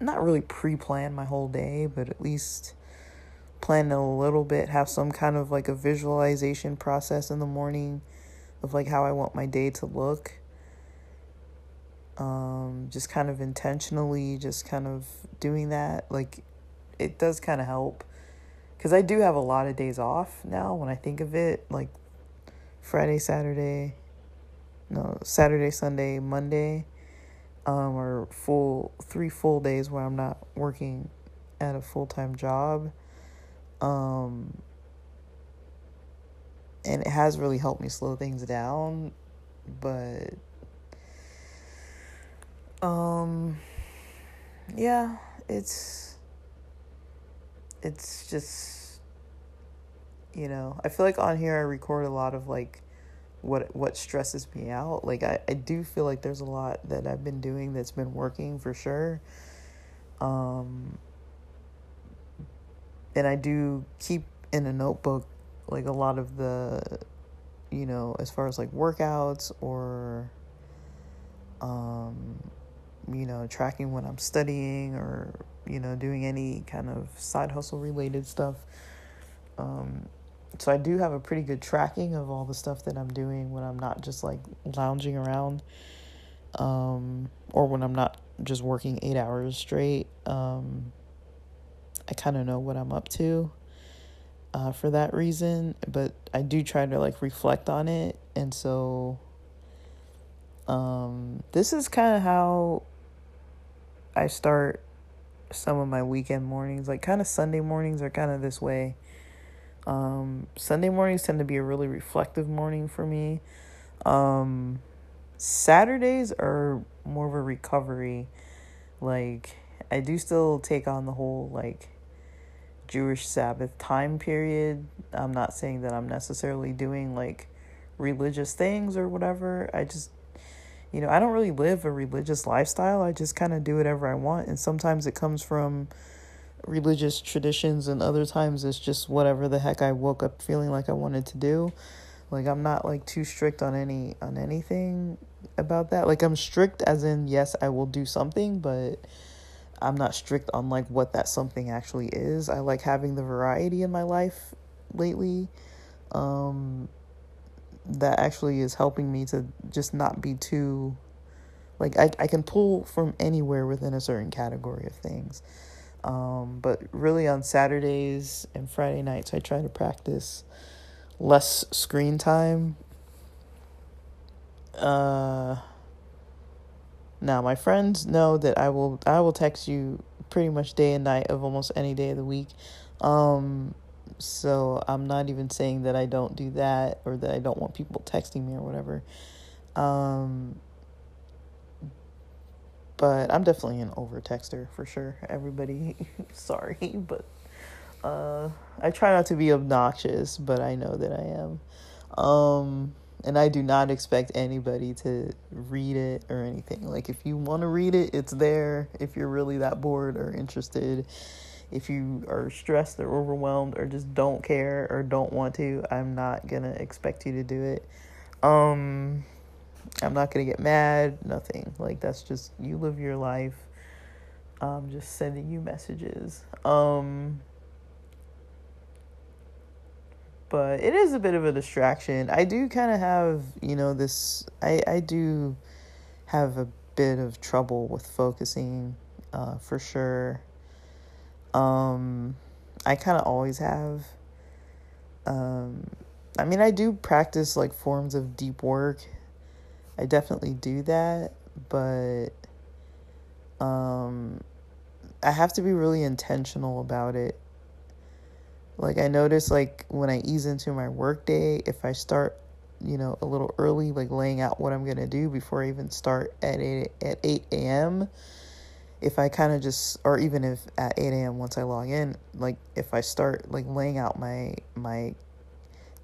not really pre-plan my whole day, but at least plan a little bit, have some kind of like a visualization process in the morning of like how I want my day to look. Um, just kind of intentionally, just kind of doing that. Like, it does kind of help. Because I do have a lot of days off now when I think of it. Like, Friday, Saturday, no, Saturday, Sunday, Monday, um, or full, three full days where I'm not working at a full time job. Um, and it has really helped me slow things down, but um yeah, it's it's just you know, I feel like on here I record a lot of like what what stresses me out. Like I, I do feel like there's a lot that I've been doing that's been working for sure. Um and I do keep in a notebook like a lot of the you know as far as like workouts or um you know tracking when I'm studying or you know doing any kind of side hustle related stuff um so I do have a pretty good tracking of all the stuff that I'm doing when I'm not just like lounging around um or when I'm not just working 8 hours straight um I kind of know what I'm up to uh, for that reason, but I do try to like reflect on it. And so um, this is kind of how I start some of my weekend mornings. Like, kind of Sunday mornings are kind of this way. Um, Sunday mornings tend to be a really reflective morning for me. Um, Saturdays are more of a recovery. Like, I do still take on the whole, like, Jewish Sabbath time period. I'm not saying that I'm necessarily doing like religious things or whatever. I just, you know, I don't really live a religious lifestyle. I just kind of do whatever I want. And sometimes it comes from religious traditions, and other times it's just whatever the heck I woke up feeling like I wanted to do. Like I'm not like too strict on any on anything about that. Like I'm strict as in yes, I will do something, but I'm not strict on like what that something actually is. I like having the variety in my life lately. Um that actually is helping me to just not be too like I I can pull from anywhere within a certain category of things. Um but really on Saturdays and Friday nights I try to practice less screen time. Uh now, my friends know that I will I will text you pretty much day and night of almost any day of the week. Um so I'm not even saying that I don't do that or that I don't want people texting me or whatever. Um but I'm definitely an over texter for sure. Everybody [laughs] sorry, but uh I try not to be obnoxious, but I know that I am. Um and I do not expect anybody to read it or anything. Like, if you want to read it, it's there. If you're really that bored or interested, if you are stressed or overwhelmed or just don't care or don't want to, I'm not gonna expect you to do it. Um, I'm not gonna get mad, nothing. Like, that's just you live your life. I'm just sending you messages. Um, but it is a bit of a distraction. I do kind of have, you know, this I I do have a bit of trouble with focusing uh for sure. Um I kind of always have um I mean, I do practice like forms of deep work. I definitely do that, but um I have to be really intentional about it like I notice like when I ease into my workday, if I start, you know, a little early, like laying out what I'm gonna do before I even start at eight at eight a.m. If I kind of just, or even if at eight a.m. once I log in, like if I start like laying out my my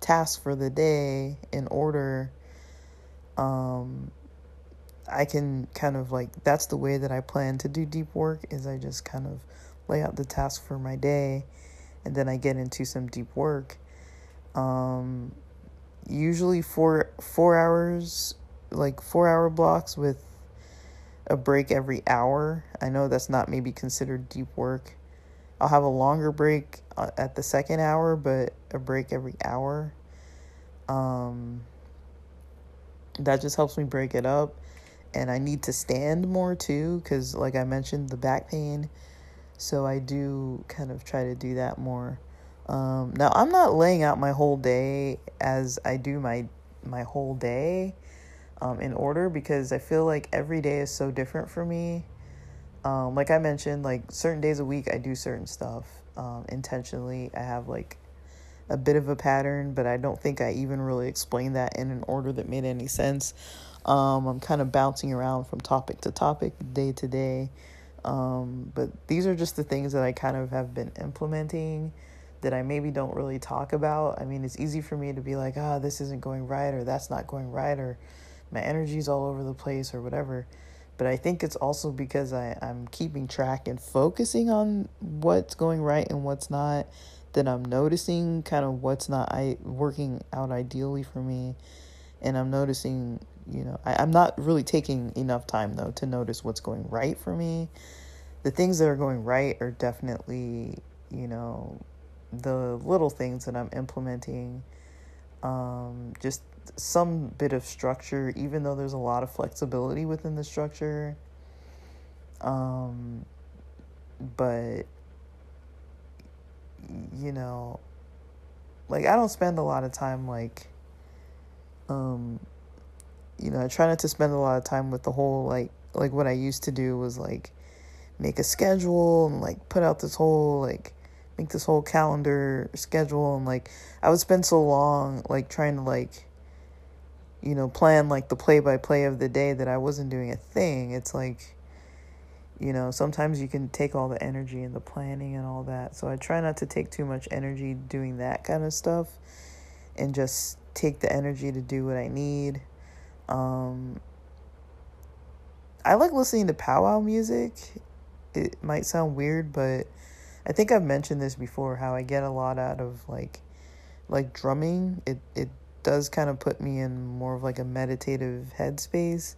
tasks for the day in order, um, I can kind of like that's the way that I plan to do deep work is I just kind of lay out the task for my day and then I get into some deep work. Um, usually four four hours, like four hour blocks with a break every hour. I know that's not maybe considered deep work. I'll have a longer break uh, at the second hour, but a break every hour. Um, that just helps me break it up. And I need to stand more too, because, like I mentioned, the back pain. So I do kind of try to do that more. Um, now I'm not laying out my whole day as I do my my whole day um, in order because I feel like every day is so different for me. Um, like I mentioned, like certain days a week I do certain stuff um, intentionally. I have like a bit of a pattern, but I don't think I even really explained that in an order that made any sense. Um, I'm kind of bouncing around from topic to topic, day to day. Um, but these are just the things that I kind of have been implementing that I maybe don't really talk about. I mean, it's easy for me to be like, ah, oh, this isn't going right, or that's not going right, or my energy's all over the place, or whatever. But I think it's also because I, I'm keeping track and focusing on what's going right and what's not, that I'm noticing kind of what's not I working out ideally for me. And I'm noticing, you know, I, I'm not really taking enough time though to notice what's going right for me. The things that are going right are definitely, you know, the little things that I'm implementing, um, just some bit of structure, even though there's a lot of flexibility within the structure. Um, but, you know, like I don't spend a lot of time like, um, you know, I try not to spend a lot of time with the whole like, like what I used to do was like make a schedule and like put out this whole like make this whole calendar schedule and like I would spend so long like trying to like you know plan like the play by play of the day that I wasn't doing a thing. It's like you know, sometimes you can take all the energy and the planning and all that. So I try not to take too much energy doing that kind of stuff and just take the energy to do what I need. Um I like listening to powwow music. It might sound weird, but I think I've mentioned this before how I get a lot out of like like drumming. It it does kind of put me in more of like a meditative headspace.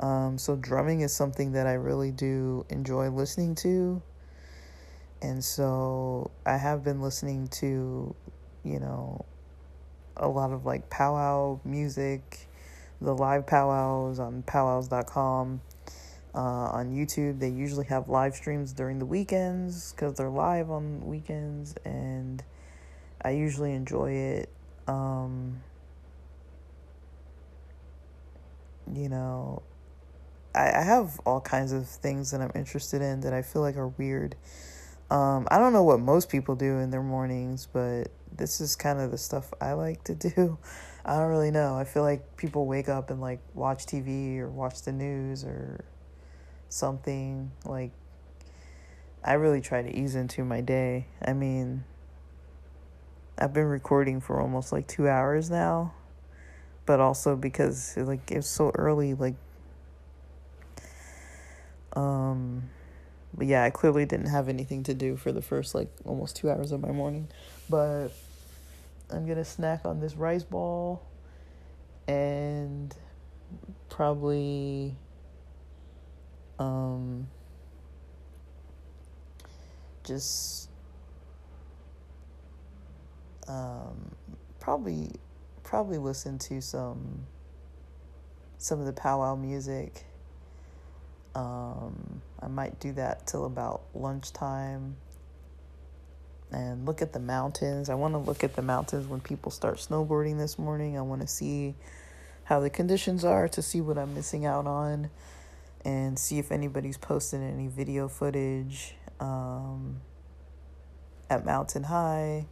Um, so drumming is something that I really do enjoy listening to. And so I have been listening to, you know, a lot of like powwow music, the live powwows on powwows.com. Uh, on YouTube, they usually have live streams during the weekends because they're live on weekends, and I usually enjoy it. Um, you know, I, I have all kinds of things that I'm interested in that I feel like are weird. Um, I don't know what most people do in their mornings, but this is kind of the stuff I like to [laughs] do. I don't really know. I feel like people wake up and like watch TV or watch the news or something like I really try to ease into my day. I mean, I've been recording for almost like 2 hours now, but also because like it's so early like um but yeah, I clearly didn't have anything to do for the first like almost 2 hours of my morning, but I'm to snack on this rice ball and probably um, just um, probably probably listen to some some of the powwow music. Um, I might do that till about lunchtime and look at the mountains. I want to look at the mountains when people start snowboarding this morning. I want to see how the conditions are to see what I'm missing out on and see if anybody's posted any video footage um, at Mountain High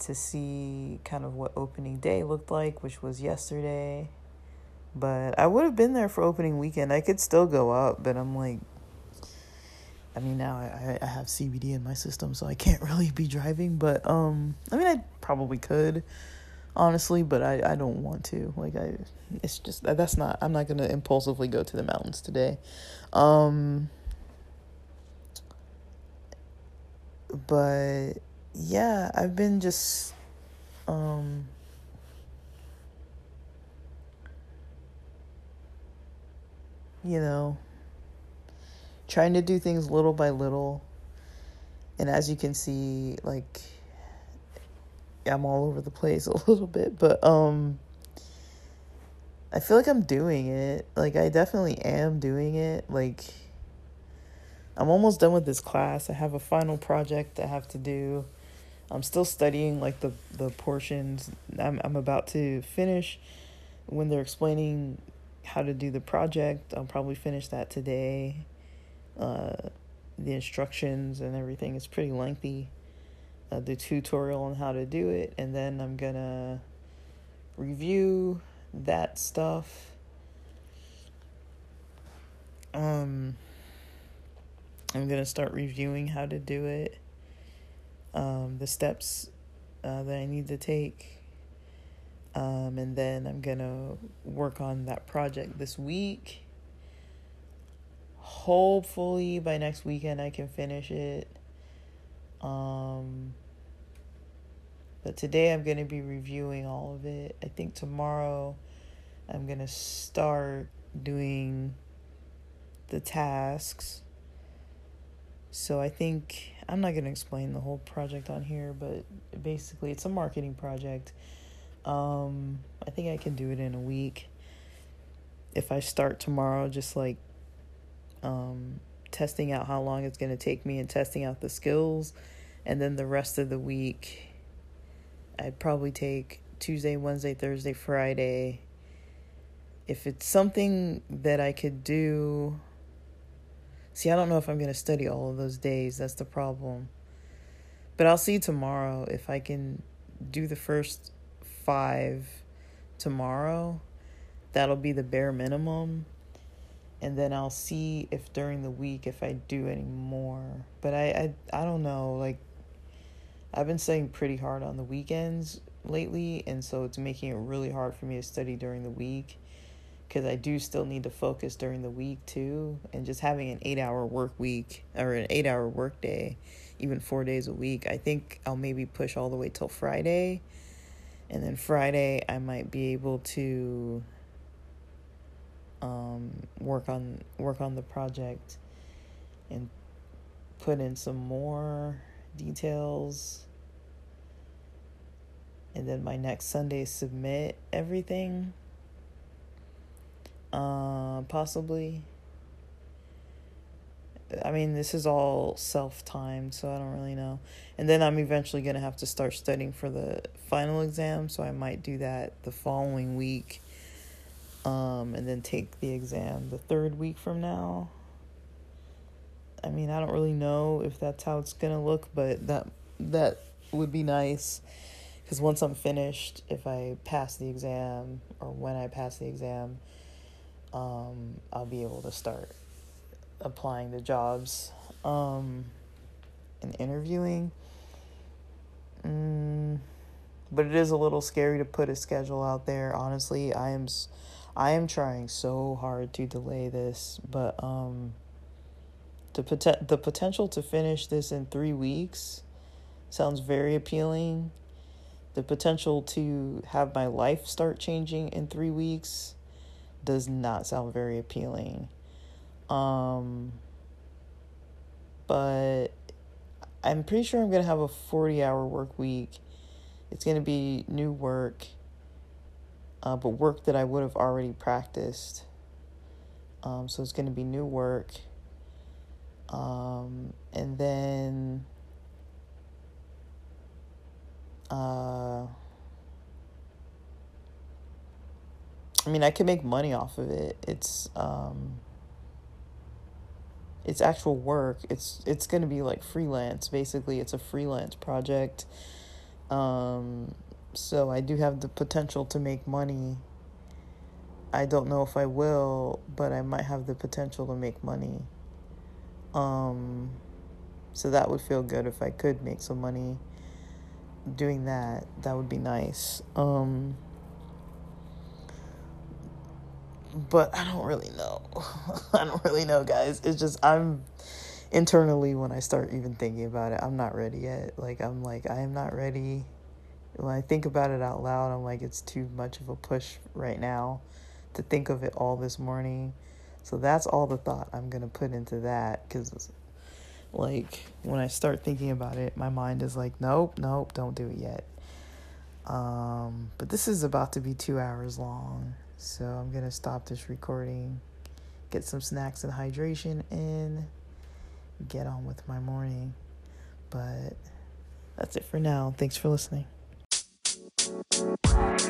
to see kind of what opening day looked like, which was yesterday. But I would have been there for opening weekend. I could still go up, but I'm like, I mean, now I, I have CBD in my system, so I can't [laughs] really be driving. But um, I mean, I probably could honestly, but I, I don't want to. Like I it's just that's not I'm not to impulsively go to the mountains today. Um but yeah, I've been just um you know trying to do things little by little And as you can see, like I'm all over the place [laughs] a little bit, but um I feel like I'm doing it. Like I definitely am doing it. Like I'm almost done with this class. I have a final project I have to do. I'm still studying like the the portions I'm I'm about to finish when they're explaining how to do the project. I'll probably finish that today. Uh, the instructions and everything is pretty lengthy. Uh, the tutorial on how to do it, and then I'm gonna review that stuff. Um, I'm gonna start reviewing how to do it, um, the steps uh, that I need to take, um, and then I'm gonna work on that project this week. Hopefully by next weekend I can finish it. Um, but today I'm going to be reviewing all of it. I think tomorrow I'm going to start doing the tasks. So I think I'm not going to explain the whole project on here, but basically it's a marketing project. Um, I think I can do it in a week. If I start tomorrow, just like um, testing out how long it's going to take me and testing out the skills. And then the rest of the week, I'd probably take Tuesday, Wednesday, Thursday, Friday. If it's something that I could do, see, I don't know if I'm going to study all of those days. That's the problem. But I'll see tomorrow if I can do the first five tomorrow. That'll be the bare minimum. And then I'll see if during the week if I do any more. But I I, I don't know. Like I've been studying pretty hard on the weekends lately, and so it's making it really hard for me to study during the week because I do still need to focus during the week too. And just having an eight hour work week or an eight hour work day, even four days a week, I think I'll maybe push all the way till Friday. And then Friday, I might be able to um, work on work on the project and put in some more details and then my next Sunday submit everything. Uh, possibly. I mean, this is all self timed, so I don't really know. And then I'm eventually going to have to start studying for the final exam, so I might do that the following week. Um, and then take the exam the third week from now. I mean, I don't really know if that's how it's going to look, but that that would be nice because once I'm finished, if I pass the exam or when I pass the exam, um, I'll be able to start applying to jobs um, and interviewing. Mm, but it is a little scary to put a schedule out there. Honestly, I am, I am trying so hard to delay this, but um, the pot- the potential to finish this in three weeks sounds very appealing the potential to have my life start changing in three weeks does not sound very appealing. Um, but I'm pretty sure I'm going to have a 40 hour work week. It's going to be new work, uh, but work that I would have already practiced. Um, so it's going to be new work. Um, and then uh, I mean, I can make money off of it. It's um, it's actual work. It's it's gonna be like freelance. Basically, it's a freelance project. Um, so I do have the potential to make money. I don't know if I will, but I might have the potential to make money. Um, so that would feel good if I could make some money doing that, that would be nice. Um, but I don't really know. [laughs] I don't really know, guys. It's just I'm internally when I start even thinking about it, I'm not ready yet. Like I'm like I am not ready. When I think about it out loud, I'm like it's too much of a push right now to think of it all this morning. So that's all the thought I'm going to put into that cuz like when I start thinking about it, my mind is like, nope, nope, don't do it yet. Um, but this is about to be two hours long, so I'm gonna stop this recording, get some snacks and hydration in, get on with my morning. But that's it for now. Thanks for listening. you.